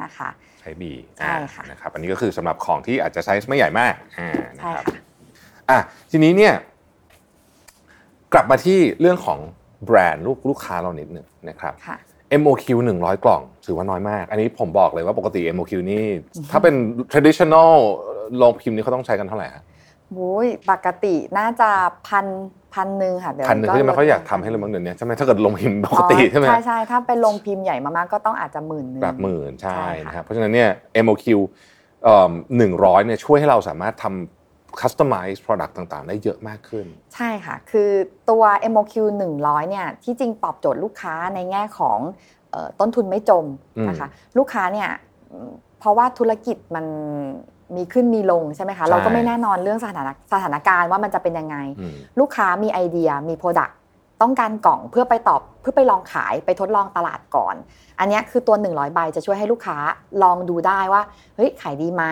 นะคะไซส์ B ใช่ค่ะนะครับอันนี้ก็คือสำหรับของที่อาจจะไซส์ไม่ใหญ่มากอ่านะใช่ครับค่ะอะทีนี้เนี่ยกลับมาที่เรื่องของแบรนด์ลูกลูกค้าเรานิดหนึ่งนะครับค่ะ MOQ 100 กล่องถือว่าน้อยมาก อันนี้ผมบอกเลยว่าปกติ MOQ นี่ ถ้าเป็น traditional โรงพิมพ์นี่เขาต้องใช้กันเท่าไหร่ฮะบุ้ยปกติน่าจะพันพันหนึ่งค่ะเดี๋ยวพันหนึ่งเขาจะไม่ค่อยอยากทำให้เลยมั้งเดี๋ยวนี้ใช่ไหมถ้าเกิดลงพิมพ์ปกติใช่ไหมใช่ใช่ถ้าเป็นโรงพิมพ์ใหญ่มากๆก็ต้องอาจจะหมื่นหนึ่งหลักหมื่นใช่ใช่ค่ะนะครับเพราะฉะนั้นเนี่ย MOQ หนึ่งร้อยเนี่ยช่วยให้เราสามารถทำ customize product ต่างๆ ได้เยอะมากขึ้น ใช่ค่ะ คือตัว MOQ 100 เนี่ย ที่จริงตอบโจทย์ลูกค้าในแง่ของเอ่อต้นทุนไม่จมนะคะ ลูกค้าเนี่ยอืมเพราะว่าธุรกิจมันมีขึ้นมีลงใช่ไหมคะใช่เราก็ไม่แน่นอนเรื่องสถานะสถานการณ์ว่ามันจะเป็นยังไงอืมลูกค้ามีไอเดียมี product ต้องการกล่องเพื่อไปตอบเพื่อไปลองขายไปทดลองตลาดก่อน อันเนี้ยคือตัว 100 ใบจะช่วยให้ลูกค้าลองดูได้ว่าเฮ้ยขายดีไหม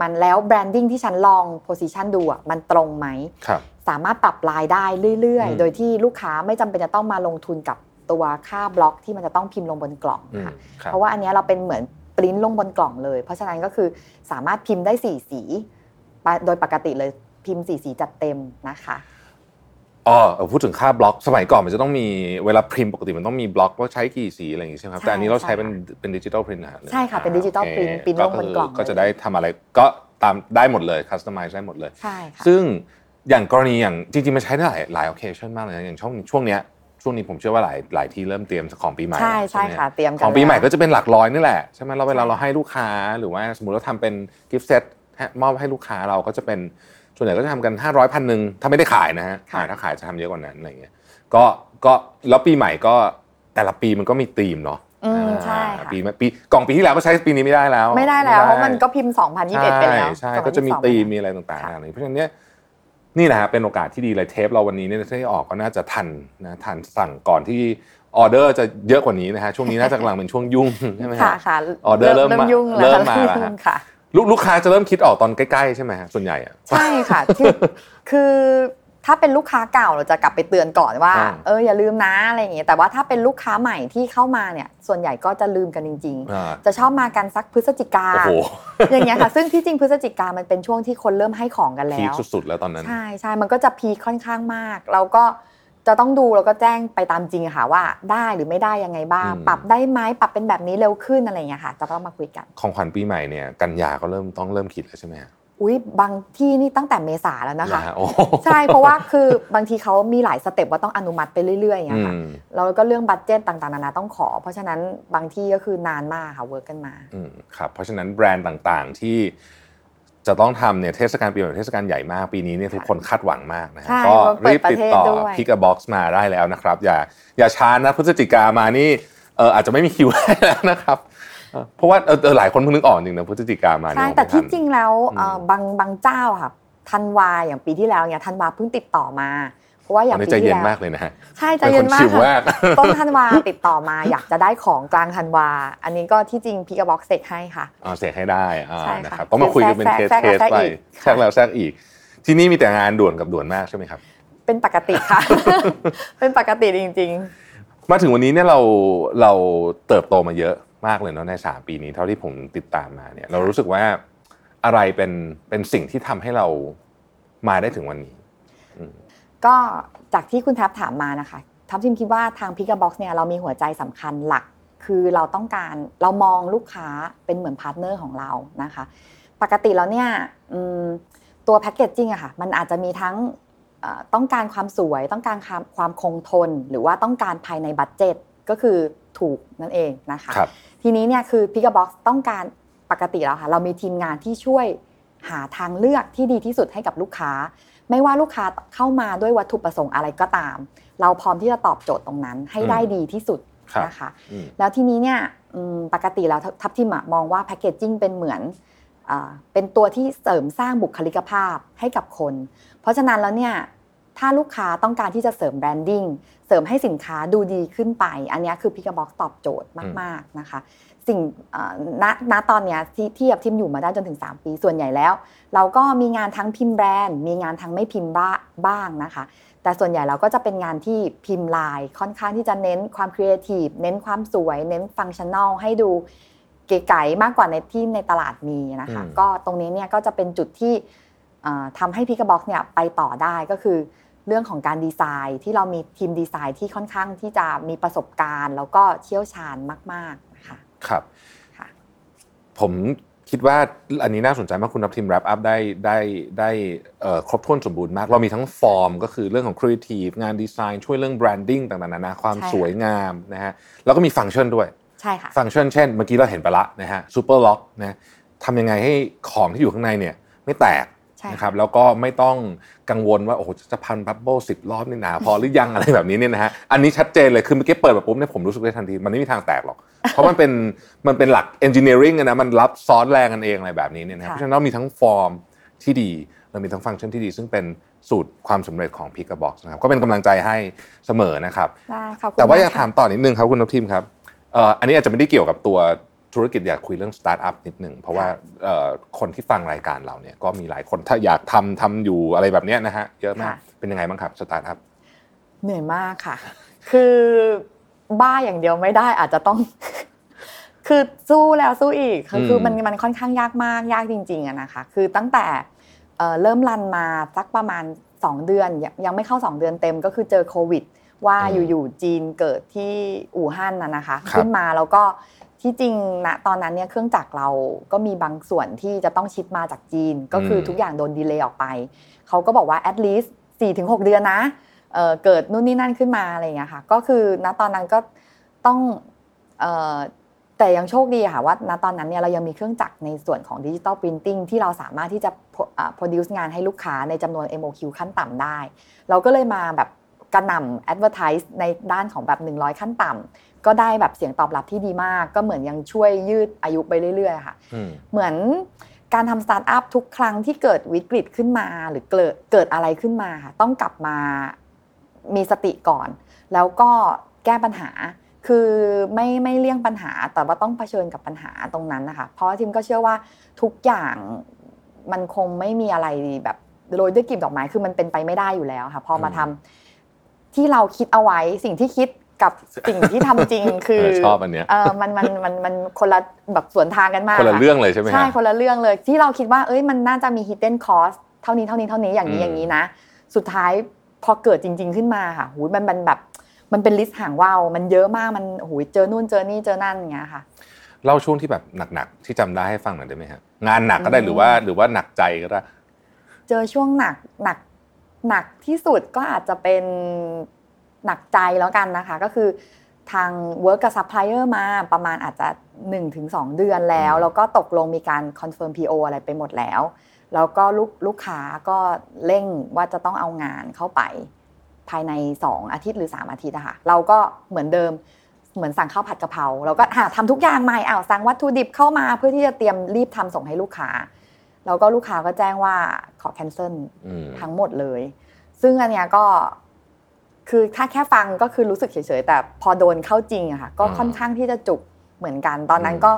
มันแล้ว branding ที่ฉันลอง position ดูอะมันตรงไหมครับสามารถปรับลายได้เรื่อยอืมๆโดยที่ลูกค้าไม่จำเป็นจะต้องมาลงทุนกับตัวค่าบล็อกที่มันจะต้องพิมพ์ลงบนกล่องอืมค่ะครับเพราะว่าอันเนี้ยเราเป็นเหมือนปริ้นลงบนกล่องเลย เพราะฉะนั้นก็คือสามารถพิมพ์ได้สี่สีปะโดยปกติเลยพิมพ์สี่สีจัดเต็มนะคะ อ๋อเออพูดถึงค่าบล็อก สมัยก่อนมันจะต้องมีเวลาพิมพ์ปกติมันต้องมีบล็อกว่าใช้กี่สีอะไรอย่างงี้ใช่ไหมครับใช่แต่อันนี้เราใช้ใช่เป็นเป็นดิจิตอลพิมพ์นะฮะใช่ค่ะเป็น digital โอเค print พิมพ์ลงบนกล่องก็จะเลยได้ทำอะไรก็ตามได้หมดเลยคัสตอมไมซ์ได้หมดเลยใช่ค่ะซึ่งอย่างกรณีอย่างจริงๆมันใช้ได้หลายหลายโอเคชั่นมากเลยนะอย่างช่วงช่วงเนี้ยช่วงนี้ผมเชื่อว่าหลายหลายที่เริ่มเตรียมของปีใหม่ใช่ใช่ไหมค่ะเตรียมกันของปีใหม่แล้วก็จะเป็นหลักร้อยนี่แหละใช่ไหมเราเวลาใช่เราให้ลูกค้าหรือว่าสมมติเราทำเป็นกิฟต์เซตมอบให้ลูกค้าเราก็จะเป็น ส่วนใหญ่ก็จะทำกัน 500พันหนึ่งถ้าไม่ได้ขายนะฮะค่ะอ่าถ้าขายจะทำเยอะกว่านั้นอะไรอย่างเงี้ยก็ก็แล้วปีใหม่ก็แต่ละปีมันก็มีธีมเนาะอืมอ่าใช่ค่ะปีปีกล่องปีที่แล้วก็ใช้ปีนี้ไม่ได้แล้ว ไม่ได้แล้วเพราะมันก็พิมพ์ 2021 ไปแล้วใช่ใช่ก็จะมี2022ธีมมีอะไรต่างๆค่ะอะไรเพราะฉะนั้นเนี่ยนี่แหละฮะเป็นโอกาสที่ดีเลยเทปเราวันนี้เนี่ยที่ออกก็น่าจะทันนะทันสั่งก่อนที่ออเดอร์จะเยอะกว่านี้นะฮะช่วงนี้น่าจะกำลังเป็นช่วงยุ่งใช่ไหมฮะค่ะค่ะออเดอร์เริ่มมายุ่งเริ่แล้วมมาแล้วฮะยุ่งค่ะ ลูกลูกค้าจะเริ่มคิดออกตอนใกล้ๆใช่ไหมฮะส่วนใหญ่อะใช่ค่ะคือคือถ้าเป็นลูกค้าเก่าเราจะกลับไปเตือนก่อนว่าอ่า เอออย่าลืมนะอะไรอย่างเงี้ยแต่ว่าถ้าเป็นลูกค้าใหม่ที่เข้ามาเนี่ยส่วนใหญ่ก็จะลืมกันจริงอ่าๆจะชอบมากันสักพฤศจิกาโอ้โหอย่างเงี้ยค่ะซึ่งที่จริงพฤศจิกามันเป็นช่วงที่คนเริ่มให้ของกันแล้ว peak สุดๆแล้วตอนนั้นใช่ใช่มันก็จะ peak ค่อนข้างมาก เราก็ จะต้องดูแล้วก็แจ้งไปตามจริงอะค่ะว่าได้หรือไม่ได้ยังไงบ้างอืมปรับได้ไหมปรับเป็นแบบนี้เร็วขึ้นอะไรอย่างเงี้ยค่ะ จะต้องมาคุยกัน ของขวัญปีใหม่เนี่ยกันยาก็เริ่มต้องเริ่มคิดแล้วใช่ไหมฮะอุ้ยบางที่นี่ตั้งแต่เมษาแล้วนะคะเหรอฮโอ้โหใช่เพราะว่าคือบางทีเขามีหลาย step ว่าต้องอนุมัติไปเรื่อยๆอย่างเงี้ยค่ะอืมแล้วก็เรื่อง budget ต่างๆนานาต้องขอ เพราะฉะนั้นบางที่ก็คือนานมากค่ะ work กันมาอืมครับเพราะฉะนั้นแบรนด์ต่างๆที่ จะต้องทำเนี่ยเทศกาลปีใหม่เทศกาลใหญ่มากปีนี้เนี่ยทุกคนคาดหวังมากนะฮะใช่ก็เปิดรีบติดต่อประเทศด้วยพิก a บ็อกซ์มาได้แล้วนะครับ อย่าอย่าช้านะพฤศจิกามานี่เอออาจจะไม่มีคิวให้แล้วนะครับเออเพราะว่าเออเออหลายคนเพิ่งนึกออกจริงนะพฤศจิกามาใช่เนี่ยแต่ที่ไม่ทันจริงแล้วอืมเอ่อบางบางเจ้าค่ะธันวาอย่างปีที่แล้วเนี่ยธันวาเพิ่งติดต่อมา เพราะว่าอย่างนี้ใจเย็นมาก ตอนปีที่แล้วเลยนะฮะใช่ใจเย็นมาเป็นคนชิกลมากค่ะต้นธันวาติดต่อมาอยากจะได้ของกลางธันวา อันนี้ก็ที่จริงพิกบ็อกเซกให้ค่ะเอาเสกให้ได้อ่าใช่ค่ะนะครับก็มาคุยกันเป็นเคสแทรกเคสแทรกไปอีกแทรกแล้วแทรกอีก ที่นี่มีแต่งานด่วนกับด่วนมากใช่ไหมครับ เป็นปกติค่ะ เป็นปกติจริงมาถึงวันนี้เนี่ยเราเราเติบโตมาเยอะมากเลยเนาะในสามปีนี้ เท่าที่ผมติดตามมาเนี่ยเรารู้สึกว่าอะไรเป็นเป็นสิ่งที่ทำให้เรามาได้ถึงวันนี้ๆ ก็จากที่คุณแท็บถามมานะคะทับทิมคิดว่าทาง PICK A BOX เนี่ยเรามีหัวใจสำคัญหลัก คือเราต้องการเรามองลูกค้าเป็นเหมือน partner ของเรานะคะ ปกติแล้วเนี่ยอืมตัว packaging อะค่ะมันอาจจะมีทั้งเอ่อต้องการความสวย ต้องการความความคงทน หรือว่าต้องการภายใน budget ก็คือถูกนั่นเองนะคะครับทีนี้เนี่ยคือ p i c k a Box ต้องการปกติแล้วค่ะเรามีทีมงานที่ช่วยหาทางเลือกที่ดีที่สุดให้กับลูกค้า ไม่ว่าลูกค้าเข้ามาด้วยวัตถุประสงค์อะไรก็ตาม เราพร้อมที่จะตอบโจทย์ตรงนั้นให้ได้ดีที่สุดครับนะคะอืมแล้วทีนี้เนี่ยอืมปกติแล้วทัทับทิมอะมองว่าแพคเกจจิ้งเป็นเหมือนอ่าเป็นตัวที่เสริมสร้างบุคลิกภาพให้กับคน เพราะฉะนั้นแล้วเนี่ย ถ้าลูกค้าต้องการที่จะเสริมแบรนดิ้งเสริมให้สินค้าดูดีขึ้นไป อันเนี้ยคือพิก a บ็อกตอบโจทย์มาก ๆ นะคะ สิ่งเอ่อณณตอนเนี้ยที่ที่ทิมอยู่มาได้จนถึง 3 ปีส่วนใหญ่แล้ว เราก็มีงานทั้งพิมพ์แบรนด์ มีงานทั้งไม่พิมพ์บ้าบ้างนะคะ แต่ส่วนใหญ่เราก็จะเป็นงานที่พิมพ์ลายค่อนข้างที่จะเน้นความครีเอทีฟเน้นความสวย เน้น functional ให้ดูเก๋ไก๋มากกว่าในที่ในตลาดมีนะคะอืมก็ตรงนี้เนี่ยก็จะเป็นจุดที่เอ่อทำให้พิก a บ็อกเนี่ยไปต่อได้ก็คือ เรื่องของการดีไซน์ที่เรามีทีมดีไซน์ที่ค่อนข้างที่จะมีประสบการณ์ แล้วก็เชี่ยวชาญมากๆนะคะครับค่ะผมคิดว่าอันนี้น่าสนใจมากคุณนับทีม wrap up ได้ได้ได้เอ่อครบถ้วนสมบูรณ์มาก เรามีทั้งฟอร์มก็คือเรื่องของ creative งานดีไซน์ช่วยเรื่อง branding ต่างๆนานาความใช่ค่ะสวยงามนะฮะแล้วก็มีฟังก์ชันด้วยใช่ค่ะฟังก์ชันเช่นเมื่อกี้เราเห็นไปละนะฮะ super lock นะทำยังไงให้ของที่อยู่ข้างในเนี่ยไม่แตกใช่ค่ะ นะครับแล้วก็ไม่ต้องกังวลว่าโอ้โหจะพันบับเบิลสิบรอบนี่หนาพอหรือยังอะไรแบบนี้เนี่ยนะฮะอันนี้ชัดเจนเลยคือเมื่อกี้เปิดแบบปุ๊บเนี่ยผมรู้สึกได้ทันที มันไม่มีทางแตกหรอก เพราะมันเป็นมันเป็นหลัก engineering อะนะมันรับซ้อนแรงกันเองอะไรแบบนี้เนี่ยนะครับเพค่ะราะฉะนั้นเรามีทั้งฟอร์มที่ดีเรามีทั้งฟังก์ชันที่ดีซึ่งเป็นสูตรความสำเร็จของ p i c k a Box นะครับก็เป็นกำลังใจให้เสมอนะครับได้ขอบคุณแต่ว่าอยากค่ะถามต่อนิดนึงครับคุณนพทีมครับเอ่ออันนี้อาจจะไม่ได้เกี่ยวกับตัว ธุรกิจอยากคุยเรื่องสตาร์ทอัพนิดหนึ่งเพราะว่าเอ่อคนที่ฟังรายการเราเนี่ยก็มีหลายคนถ้าอยากทำทำอยู่อะไรแบบเนี้ยนะฮะเยอะมากค่ะเป็นยังไงบ้างครับสตาร์ทอัพเหนื่อยมากค่ะ คือบ้าอย่างเดียวไม่ได้อาจจะต้อง คือสู้แล้วสู้อีกคือคือมันมันค่อนข้างยากมากยากจริงๆอะนะคะ คือตั้งแต่เอ่อเริ่ม run มาสักประมาณ 2 เดือนยังยังไม่เข้า 2 เดือนเต็มก็คือเจอโควิด ว่าอยู่ๆจีนเกิดที่อู่ฮั่นนะนะคะ ขึ้นมาแล้วก็ ที่จริงณตอนนั้นเนี่ยเครื่องจักรเราก็มีบางส่วนที่จะต้องชิปมาจากจีน ก็คือทุกอย่างโดนดีเลย์ออกไป เขาก็บอกว่า at least 4-6เดือนนะเอ่อเกิดนู่นนี่นั่นขึ้นมาอะไรอย่างเงี้ยค่ะ ก็คือณตอนนั้นก็ต้องเอ่อแต่ยังโชคดีอะค่ะว่าณตอนนั้นเนี่ยเรายังมีเครื่องจักรในส่วนของดิจิ t a ลปรินติ้งที่เราสามารถที่จะ pro- อ่า produce งานให้ลูกค้าในจำนวน MOQ ขั้นต่ำได้ เราก็เลยมาแบบกระหน่ำ advertise ในด้านของแบบ 100 ขั้นต่ำ ก็ได้แบบเสียงตอบรับที่ดีมาก ก็เหมือนยังช่วยยืดอายุไปเรื่อยๆค่ะอืมเหมือนการทำสตาร์ทอัพทุกครั้งที่เกิดวิกฤตขึ้นมา หรือเกิดเกิดอะไรขึ้นมาค่ะต้องกลับมามีสติก่อน แล้วก็แก้ปัญหาคือไม่ไม่เลี่ยงปัญหาแต่ว่าต้องเผชิญกับปัญหาตรงนั้นนะคะ เพราะว่าทีมก็เชื่อว่าทุกอย่างมันคงไม่มีอะไรแบบโรยด้วยกลีบดอกไม้คือมันเป็นไปไม่ได้อยู่แล้วค่ะ พอมาทำที่เราคิดเอาไว้สิ่งที่คิด กับสิ่งที่ทำจริงคือเออชอบอันเนี้ยเออมันมันมันมันคนละแบบสวนทางกันมากคนละค่ะเรื่องเลยใช่ไหมฮะใช่คนละเรื่องเลยที่เราคิดว่าเอ้ยมันน่าจะมี hidden cost เท่านี้เท่านี้เท่านี้อย่างนี้อืมอย่างนี้นะ สุดท้ายพอเกิดจริง ๆขึ้นมาค่ะหูยมันมันแบบมันเป็นลิสต์ห่างว่าวมันเยอะมากมันหูยเจอนู่นเจอนี่เจอนั่นอย่างเงี้ยค่ะเล่าช่วงที่แบบหนักๆที่จำได้ให้ฟังหน่อยได้ไหมฮะงานหนักก็ได้อืมหรือว่าหรือว่าหนักใจก็ได้ เจอช่วงหนักหนักหนักที่สุดก็อาจจะเป็น หนักใจแล้วกันนะคะ ก็คือทาง work กับ supplier มาประมาณอาจจะ 1-2 เดือนแล้วอืมแล้วก็ตกลงมีการ confirm PO อะไรไปหมดแล้ว แล้วก็ลูกลูกค้าก็เร่งว่าจะต้องเอางานเข้าไป ภายใน 2 อาทิตย์หรือ 3 อาทิตย์อะค่ะเราก็เหมือนเดิมเหมือนสั่งข้าวผัดกะเพราเราก็หาทำทุกอย่างใหม่อ้าวสั่งวัตถุดิบเข้ามาเพื่อที่จะเตรียมรีบทำส่งให้ลูกค้า แล้วก็ลูกค้าก็แจ้งว่าขอ cancel อืมทั้งหมดเลย ซึ่งอันเนี้ยก็ คือถ้าแค่ฟังก็คือรู้สึกเฉยๆแต่พอโดนเข้าจริงอะค่ะก็อืมค่อนข้างที่จะจุกเหมือนกัน ตอนนั้นอืมก็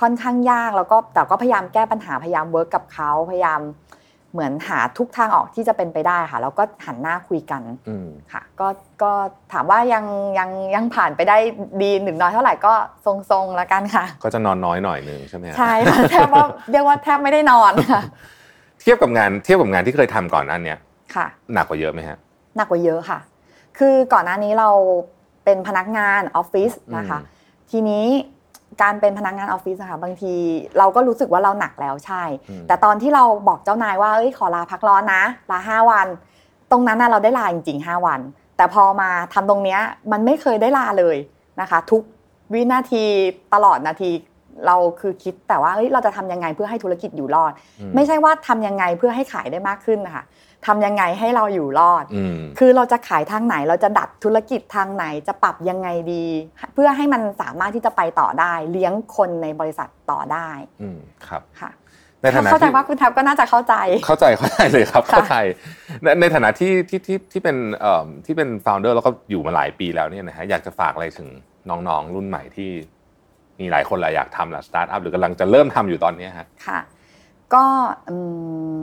ค่อนข้างยากแล้วก็แต่ก็พยายามแก้ปัญหาพยายามเวิร์กกับเขาพยายามเหมือนหาทุกทางออกที่จะเป็นไปได้ค่ะแล้วก็หันหน้าคุยกันอืมค่ะ ก็ก็ถามว่ายังยังยังผ่านไปได้ดีหนึ่งน้อยเท่าไหร่ก็ทรงๆแล้วกันค่ะ ก็จะนอนน้อยหน่อยหนึ่งใช่ไหมฮะใช่ค่ะแทบว่าเรียกว่าแทบไม่ได้นอนค่ะเทียบกับงานเทียบกับงานที่เคยทำก่อนหนั้นเนี่ยค่ะ หนักกว่าเยอะไหมฮะหนักกว่าเยอะค่ะ คือก่อนหน้านี้เราเป็นพนักงานออฟฟิศนะคะอืมทีนี้การเป็นพนักงานออฟฟิศอะค่ะบางทีเราก็รู้สึกว่าเราหนักแล้วใช่อืมแต่ตอนที่เราบอกเจ้านายว่าเอ้ยขอลาพักร้อนนะลาห้าวัน ตรงนั้นน่ะเราได้ลาจริงๆห้าวัน แต่พอมาทำตรงเนี้ยมันไม่เคยได้ลาเลยนะคะ ทุกวินาทีตลอดนาที เราคือคิดแต่ว่าเอ้ยเราจะทำยังไงเพื่อให้ธุรกิจอยู่รอดอืไม่ใช่ว่าทำยังไงเพื่อให้ขายได้มากขึ้นนะคะทำยังไงให้เราอยู่รอดอืมคือเราจะขายทางไหนเราจะดัดธุรกิจทางไหนจะปรับยังไงดี เพื่อให้มันสามารถที่จะไปต่อได้ เลี้ยงคนในบริษัทต่อได้อืมครับค่ะในฐานะเข้าใจที่ว่าคุณแท็บก็น่าจะเข้าใจ เข้าใจเข้าใจเลยครับค่ะเข้าใจในในฐานะที่ที่ที่ที่เป็นเอ่อที่เป็นฟ o u เดอร์แล้วก็อยู่มาหลายปีแล้วเนี่ยนะฮะอยากจะฝากอะไรถึงน้องๆ รุ่นใหม่ที่ มีหลายคนแหละอยากทำแหละสตาร์ทอัพหรือกำลังจะเริ่มทำอยู่ตอนเนี้ยฮะค่ะก็อืม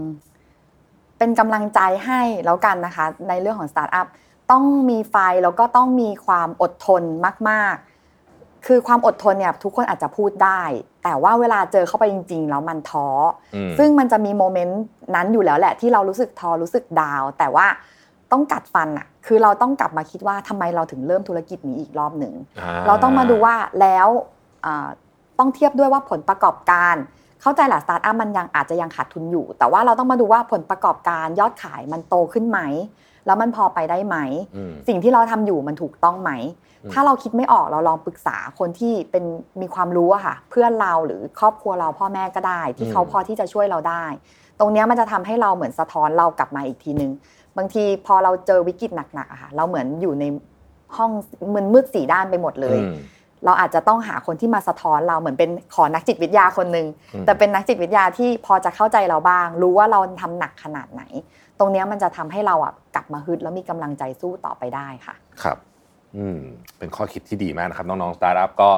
เป็นกำลังใจให้แล้วกันนะคะ ในเรื่องของสตาร์ทอัพต้องมีไฟแล้วก็ต้องมีความอดทนมาก ๆ คือความอดทนเนี่ยทุกคนอาจจะพูดได้ แต่ว่าเวลาเจอเข้าไปจริง ๆ แล้วมันท้ออืมซึ่งมันจะมี moment นั้นอยู่แล้วแหละ ที่เรารู้สึกท้อรู้สึก down แต่ว่าต้องกัดฟันอะคือเราต้องกลับมาคิดว่าทำไมเราถึงเริ่มธุรกิจนี้อีกรอบหนึ่งเราต้องมาดูว่าแล้วอ่า ต้องเทียบด้วยว่าผลประกอบการ เข้าใจแหละสตาร์ทอัพมันยังอาจจะยังขาดทุนอยู่ แต่ว่าเราต้องมาดูว่าผลประกอบการยอดขายมันโตขึ้นไหม แล้วมันพอไปได้ไหมอืมสิ่งที่เราทำอยู่มันถูกต้องไหมอืมถ้าเราคิดไม่ออกเราลองปรึกษาคนที่เป็นมีความรู้อะค่ะ เพื่อนเราหรือครอบครัวเราพ่อแม่ก็ได้ ที่เขาพอที่จะช่วยเราได้ ตรงเนี้ยมันจะทำให้เราเหมือนสะท้อนเรากลับมาอีกทีนึงบางทีพอเราเจอวิกฤตหนักๆอะค่ะเราเหมือนอยู่ในห้องมืดมืดสีด้านไปหมดเลยอืม เราอาจจะต้องหาคนที่มาสะท้อนเราเหมือนเป็นขอนักจิตวิทยาคนหนึ่งอืมแต่เป็นนักจิตวิทยาที่พอจะเข้าใจเราบ้าง รู้ว่าเราทำหนักขนาดไหน ตรงเนี้ยมันจะทำให้เราอะกลับมาฮึดแล้วมีกำลังใจสู้ต่อไปได้ค่ะครับอืมเป็นข้อคิดที่ดีมากนะครับ น้องๆสตาร์ทอัพก็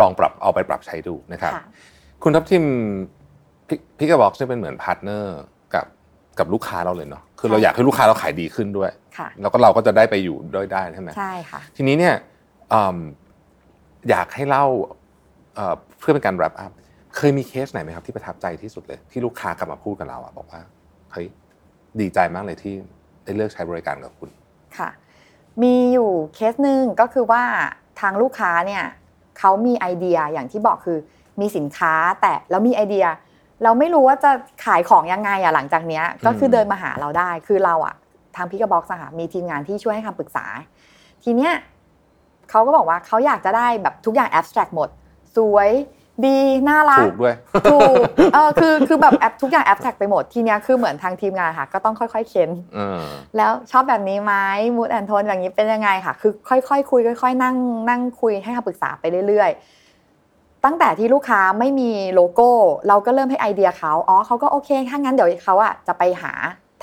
ลองปรับเอาไปปรับใช้ดูนะครับค่ะคุณทับทิม PICK A BOX เนี่ยเป็นเหมือน partner กับกับลูกค้าเราเลยเนาะคือเราใช่อยากให้ลูกค้าเราขายดีขึ้นด้วยค่ะแล้วก็เราก็จะได้ไปอยู่ด้วยได้ใช่ไหมใช่ค่ะ ทีนี้เนี่ย อืมอยากให้เล่าเอ่อเพื่อเป็นการ wrap up เคยมีเคสไหนไหมครับที่ประทับใจที่สุดเลย ที่ลูกค้ากลับมาพูดกับเราอะบอกว่าเฮ้ยดีใจมากเลยที่ได้เลือกใช้บริการกับคุณค่ะ มีอยู่เคสหนึ่งก็คือว่าทางลูกค้าเนี่ยเขามีไอเดียอย่างที่บอกคือมีสินค้าแต่แล้วมีไอเดีย เราไม่รู้ว่าจะขายของยังไงอะหลังจากเนี้ยก็คือเดินมาหาเราได้คือเราอะทาง PICK A BOX ค่ะมีทีมงานที่ช่วยให้คำปรึกษา ทีเนี้ย เขาก็บอกว่าเขาอยากจะได้แบบทุกอย่าง abstract หมด สวยดีน่ารักถูกด้วยถูกเออคือคือแบบ abs ทุกอย่าง abstract ไปหมดทีเนี้ยคือเหมือนทางทีมงานค่ะ ก็ต้องค่อยๆเค้นเออแล้วชอบแบบนี้ไหม mood and tone อย่างนี้เป็นยังไงค่ะ คือค่อยๆคุยค่อย ๆ นั่งนั่งคุยให้คำปรึกษาไปเรื่อยๆ ตั้งแต่ที่ลูกค้าไม่มีโลโก้ เราก็เริ่มให้ไอเดียเขาอ๋อเขาก็โอเคถ้างั้นเดี๋ยวเขาอะจะไปหา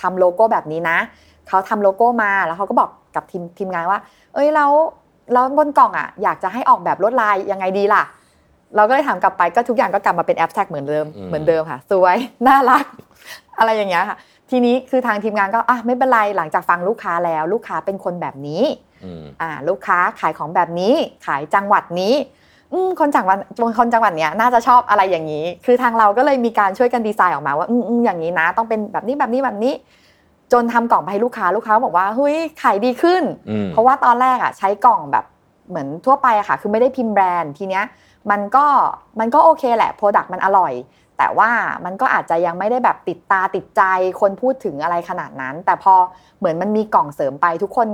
ทำโลโก้แบบนี้นะเขาทำโลโก้มาแล้วเขาก็บอกกับทีมทีมงานว่า เอ้ยแล้ว แล้วบนกล่องอะอยากจะให้ออกแบบลวดลายยังไงดีล่ะ เราก็เลยถามกลับไปก็ทุกอย่างก็กลับมาเป็นแอปแท็กเหมือนเดิมอืมเหมือนเดิมค่ะสวยน่ารัก อะไรอย่างเงี้ยค่ะทีนี้คือทางทีมงานก็อะไม่เป็นไรหลังจากฟังลูกค้าแล้ว ลูกค้าเป็นคนแบบนี้อืมอ่าลูกค้าขายของแบบนี้ขายจังหวัดนี้อืมคนจังหวัดคนจังหวัดเนี้ยน่าจะชอบอะไรอย่างนี้ คือทางเราก็เลยมีการช่วยกันดีไซน์ออกมาว่าอืมอืมอย่างนี้นะ ต้องเป็นแบบนี้แบบนี้แบบนี้ จนทำกล่องไปให้ลูกค้าลูกค้าบอกว่าเฮ้ยขายดีขึ้นอืมเพราะว่าตอนแรกอะใช้กล่องแบบเหมือนทั่วไปอะค่ะ คือไม่ได้พิมพ์แบรนด์ทีเนี้ยมันก็มันก็โอเคแหละโปรดักต์มันอร่อย แต่ว่ามันก็อาจจะยังไม่ได้แบบติดตาติดใจคนพูดถึงอะไรขนาดนั้น แต่พอเหมือนมันมีกล่องเสริมไปทุกคน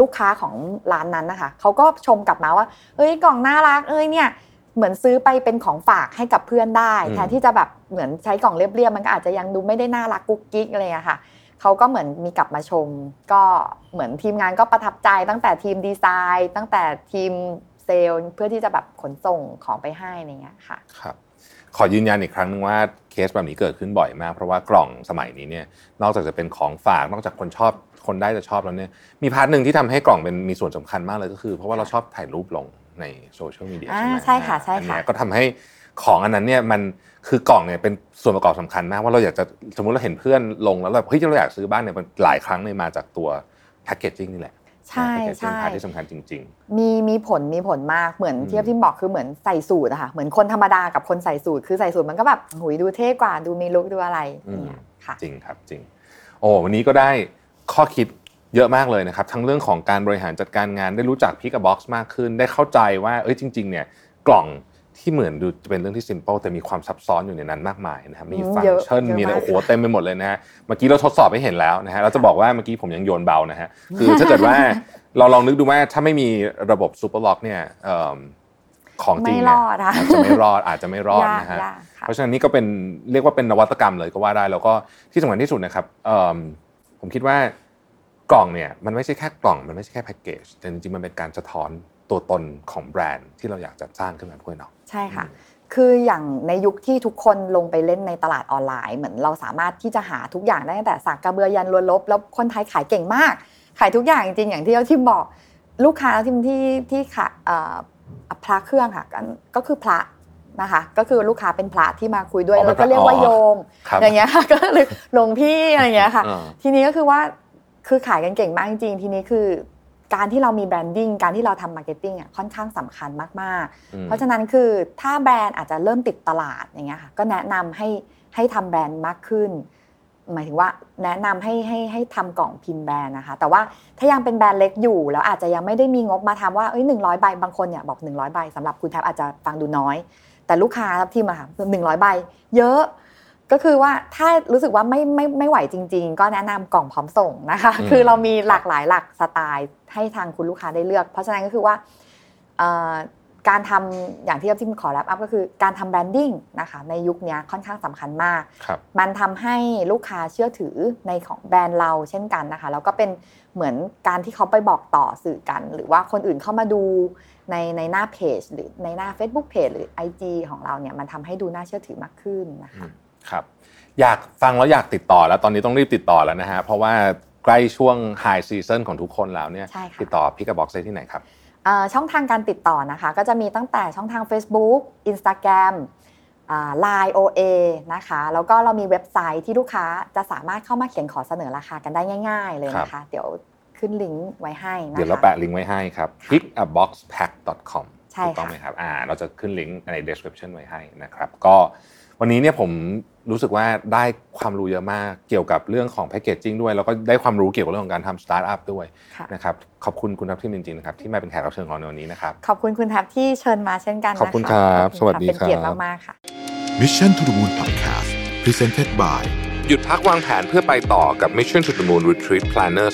ลูกค้าของร้านนั้นนะคะเขาก็ชมกลับมาว่า เอ้ยกล่องน่ารักเอ้ยเนี่ยเหมือนซื้อไปเป็นของฝากให้กับเพื่อนได้อืมแทนที่จะแบบเหมือนใช้กล่องเรียบๆมันก็อาจจะยังดูไม่ได้น่ารักกุ๊กกิ๊กอะไรอะค่ะ เขาก็เหมือนมีกลับมาชม ก็เหมือนทีมงานก็ประทับใจตั้งแต่ทีมดีไซน์ ตั้งแต่ทีมเซลล์เพื่อที่จะแบบขนส่งของไปให้อะไรเงี้ยค่ะครับขอยืนยันอีกครั้งหนึ่งว่าเคสแบบนี้เกิดขึ้นบ่อยมาก เพราะว่ากล่องสมัยนี้เนี่ยนอกจากจะเป็นของฝากนอกจากคนชอบคนได้จะชอบแล้วเนี่ยมี part หนึ่งที่ทำให้กล่องเป็นมีส่วนสำคัญมากเลยก็คือ เพราะว่าเราชอบถ่ายรูปลงในโซเชียลมีเดียอ่าใช่ไหมใช่ค่ะใช่ค่ะอันเนี้ยก็ทำให้ของอันนั้นเนี่ยมัน คือกล่องเนี่ยเป็นส่วนประกอบสำคัญมากว่าเราอยากจะสมมุติเราเห็นเพื่อนลงแล้วแบบเฮ้ยเราอยากซื้อบ้างเนี่ยมันหลายครั้งเลยมาจากตัว packaging นี่แหละใช่ packaging ใช่ part ที่สำคัญจริงมีมีผลมีผลมากเหมือนอืมที่ที่บอกคือเหมือนใส่สูทอะค่ะเหมือนคนธรรมดากับคนใส่สูทคือใส่สูทมันก็แบบหุยดูเท่กว่าดูมี look ดูอะไรอย่างเงี้ยค่ะๆจริงครับจริง โอ้วันนี้ก็ได้ข้อคิดเยอะมากเลยนะครับ ทั้งเรื่องของการบริหารจัดการงานได้รู้จัก Pick A Box มากขึ้น ได้เข้าใจว่าเอ้ยจริง ๆ เนี่ยกล่อง ที่เหมือนดูจะเป็นเรื่องที่ simple แต่มีความซับซ้อนอยู่ในนั้นมากมายนะครับมีอืมเยอะฟังก์ชันเยอะมีอะไรมากโอ้โหค่ะเต็มไปหมดเลยนะฮะเมื่อกี้เราทดสอบให้เห็นแล้วนะฮะเราจะบอกว่าเมื่อกี้ผมยังโยนเบานะฮะคือถ้าเกิดว่าเราลองนึกดูว่าถ้าไม่มีระบบ super lock เนี่ยเอิ่มของจริงเนี่รยอดค่ะอาจจะไม่รอดอาจจะไม่รอดยากนะฮะยากค่ะเพราะฉะนั้นนี่ก็เป็นเรียกว่าเป็นนวัตกรรมเลยก็ว่าได้ แล้วก็ที่สำคัญที่สุดนะครับเอิ่มผมคิดว่ากล่องเนี่ยมันไม่ใช่แค่กล่องมันไม่ใช่แค่แพ็กเกจแต่จริงๆมันเป็นการสะท้อนตัวตนของแบรนด์ที่เราอยากจะสร้างขึ้นมาด้วยเนาะ ใช่ค่ะ คืออย่างในยุคที่ทุกคนลงไปเล่นในตลาดออนไลน์ เหมือนเราสามารถที่จะหาทุกอย่างได้ตั้งแต่สากกระเบือยันลวนลบ แล้วคนไทยขายเก่งมาก ขายทุกอย่างจริงๆอย่างที่เราที่บอกลูกค้าที่ที่ที่ขายเอ่อพระเครื่องค่ะก็ก็คือพระนะคะก็คือลูกค้าเป็นพระที่มาคุยด้วยอ๋อเป็แล้นวก็เรียกว่าอ๋อโยมครับอย่างเงี้ยค่ะก็เลยหลวงพี่อะไรอย่างเงี้ยค่ะอ่าทีนี้ก็คือว่าคือขายกันเก่งมากจริงๆทีนี้คือ การที่เรามี branding การที่เราทำ marketing อะค่อนข้างสำคัญมากๆอืมเพราะฉะนั้นคือถ้าแบรนด์อาจจะเริ่มติดตลาดอย่างเงี้ยค่ะก็แนะนำให้ให้ทำแบรนด์มากขึ้น หมายถึงว่าแนะนำให้ให้ให้ทำกล่องพิมพ์แบรนด์นะคะ แต่ว่าถ้ายังเป็นแบรนด์เล็กอยู่ แล้วอาจจะยังไม่ได้มีงบมาทำว่าเอ้ยหนึ่งร้อยใบบางคนเนี่ยบอก100ใบสำหรับคุณแท็บอาจจะฟังดูน้อย แต่ลูกค้าทับทีมอะค่ะหนึ่งร้อยใบ เยอะ ก็คือว่าถ้ารู้สึกว่าไม่ไม่ไม่ไหวจริง ๆ ก็แนะนำกล่องพร้อมส่งนะคะอืมคือเรามีหลากหลายหลักสไตล์ให้ทางคุณลูกค้าได้เลือก เพราะฉะนั้นก็คือว่าเอ่อการทำอย่างที่ที่ขอรับอัพก็คือการทำแบรนดิ้งนะคะในยุคนี้ค่อนข้างสำคัญมากครับมันทำให้ลูกค้าเชื่อถือในของแบรนด์เราเช่นกันนะคะแล้วก็เป็นเหมือนการที่เขาไปบอกต่อสื่อกัน หรือว่าคนอื่นเข้ามาดูในในหน้าเพจหรือในหน้า Facebook Page หรือ IG ของเราเนี่ยมันทำให้ดูน่าเชื่อถือมากขึ้นนะคะ ครับอยากฟังแล้วอยากติดต่อแล้วตอนนี้ต้องรีบติดต่อแล้วนะฮะเพราะว่าใกล้ช่วงไฮซีซั o นของทุกคนแล้วเนี่ยใช่ค่ะติดต่อพิกกับบ็อกซ์ได้ที่ไหนครับเอ่อช่องทางการติดต่อนะคะ ก็จะมีตั้งแต่ช่องทาง Facebook Instagram อ่า Line OA นะคะ แล้วก็เรามีเว็บไซต์ที่ลูกค้าจะสามารถเข้ามาเขียนขอเสนอราคากันได้ง่าย ๆ เลยนะคะ เดี๋ยวขึ้นลิงก์ไว้ให้นะคะเดี๋ยวเราแปะลิงก์ไว้ให้ครับ pickaboxpack.com ใช่ค่ะถูกต้องไหมครับอ่าเราจะขึ้นลิงก์ใน description ไว้ให้นะครับ ก็วันนี้เนี่ยผม รู้สึกว่าได้ความรู้เยอะมากเกี่ยวกับเรื่องของแพ c เกจจิ้งด้วย แล้วก็ได้ความรู้เกี่ยวกับเรื่องของการทำสตาร์ทอัพด้วยค่ะนะครับขอบคุณคุณทัพทิมจริงๆนะครับที่มาเป็นแขกรับเชิญของเราในวันนี้นะครับขอบคุณคุณแท็บที่เชิญมาเช่นกันนะคะขอบคุณครับขอบคุณสวัสดีเป็นเกียรติครับมากๆค่ะ Mission to the Moon Podcast Presented by หยุดพักวางแผนเพื่อไปต่อกับ Mission to the Moon Retreat Planner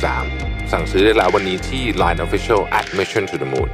2023 สั่งซื้อได้แล้ววันนี้ที่ Line Official at Mission to the Moon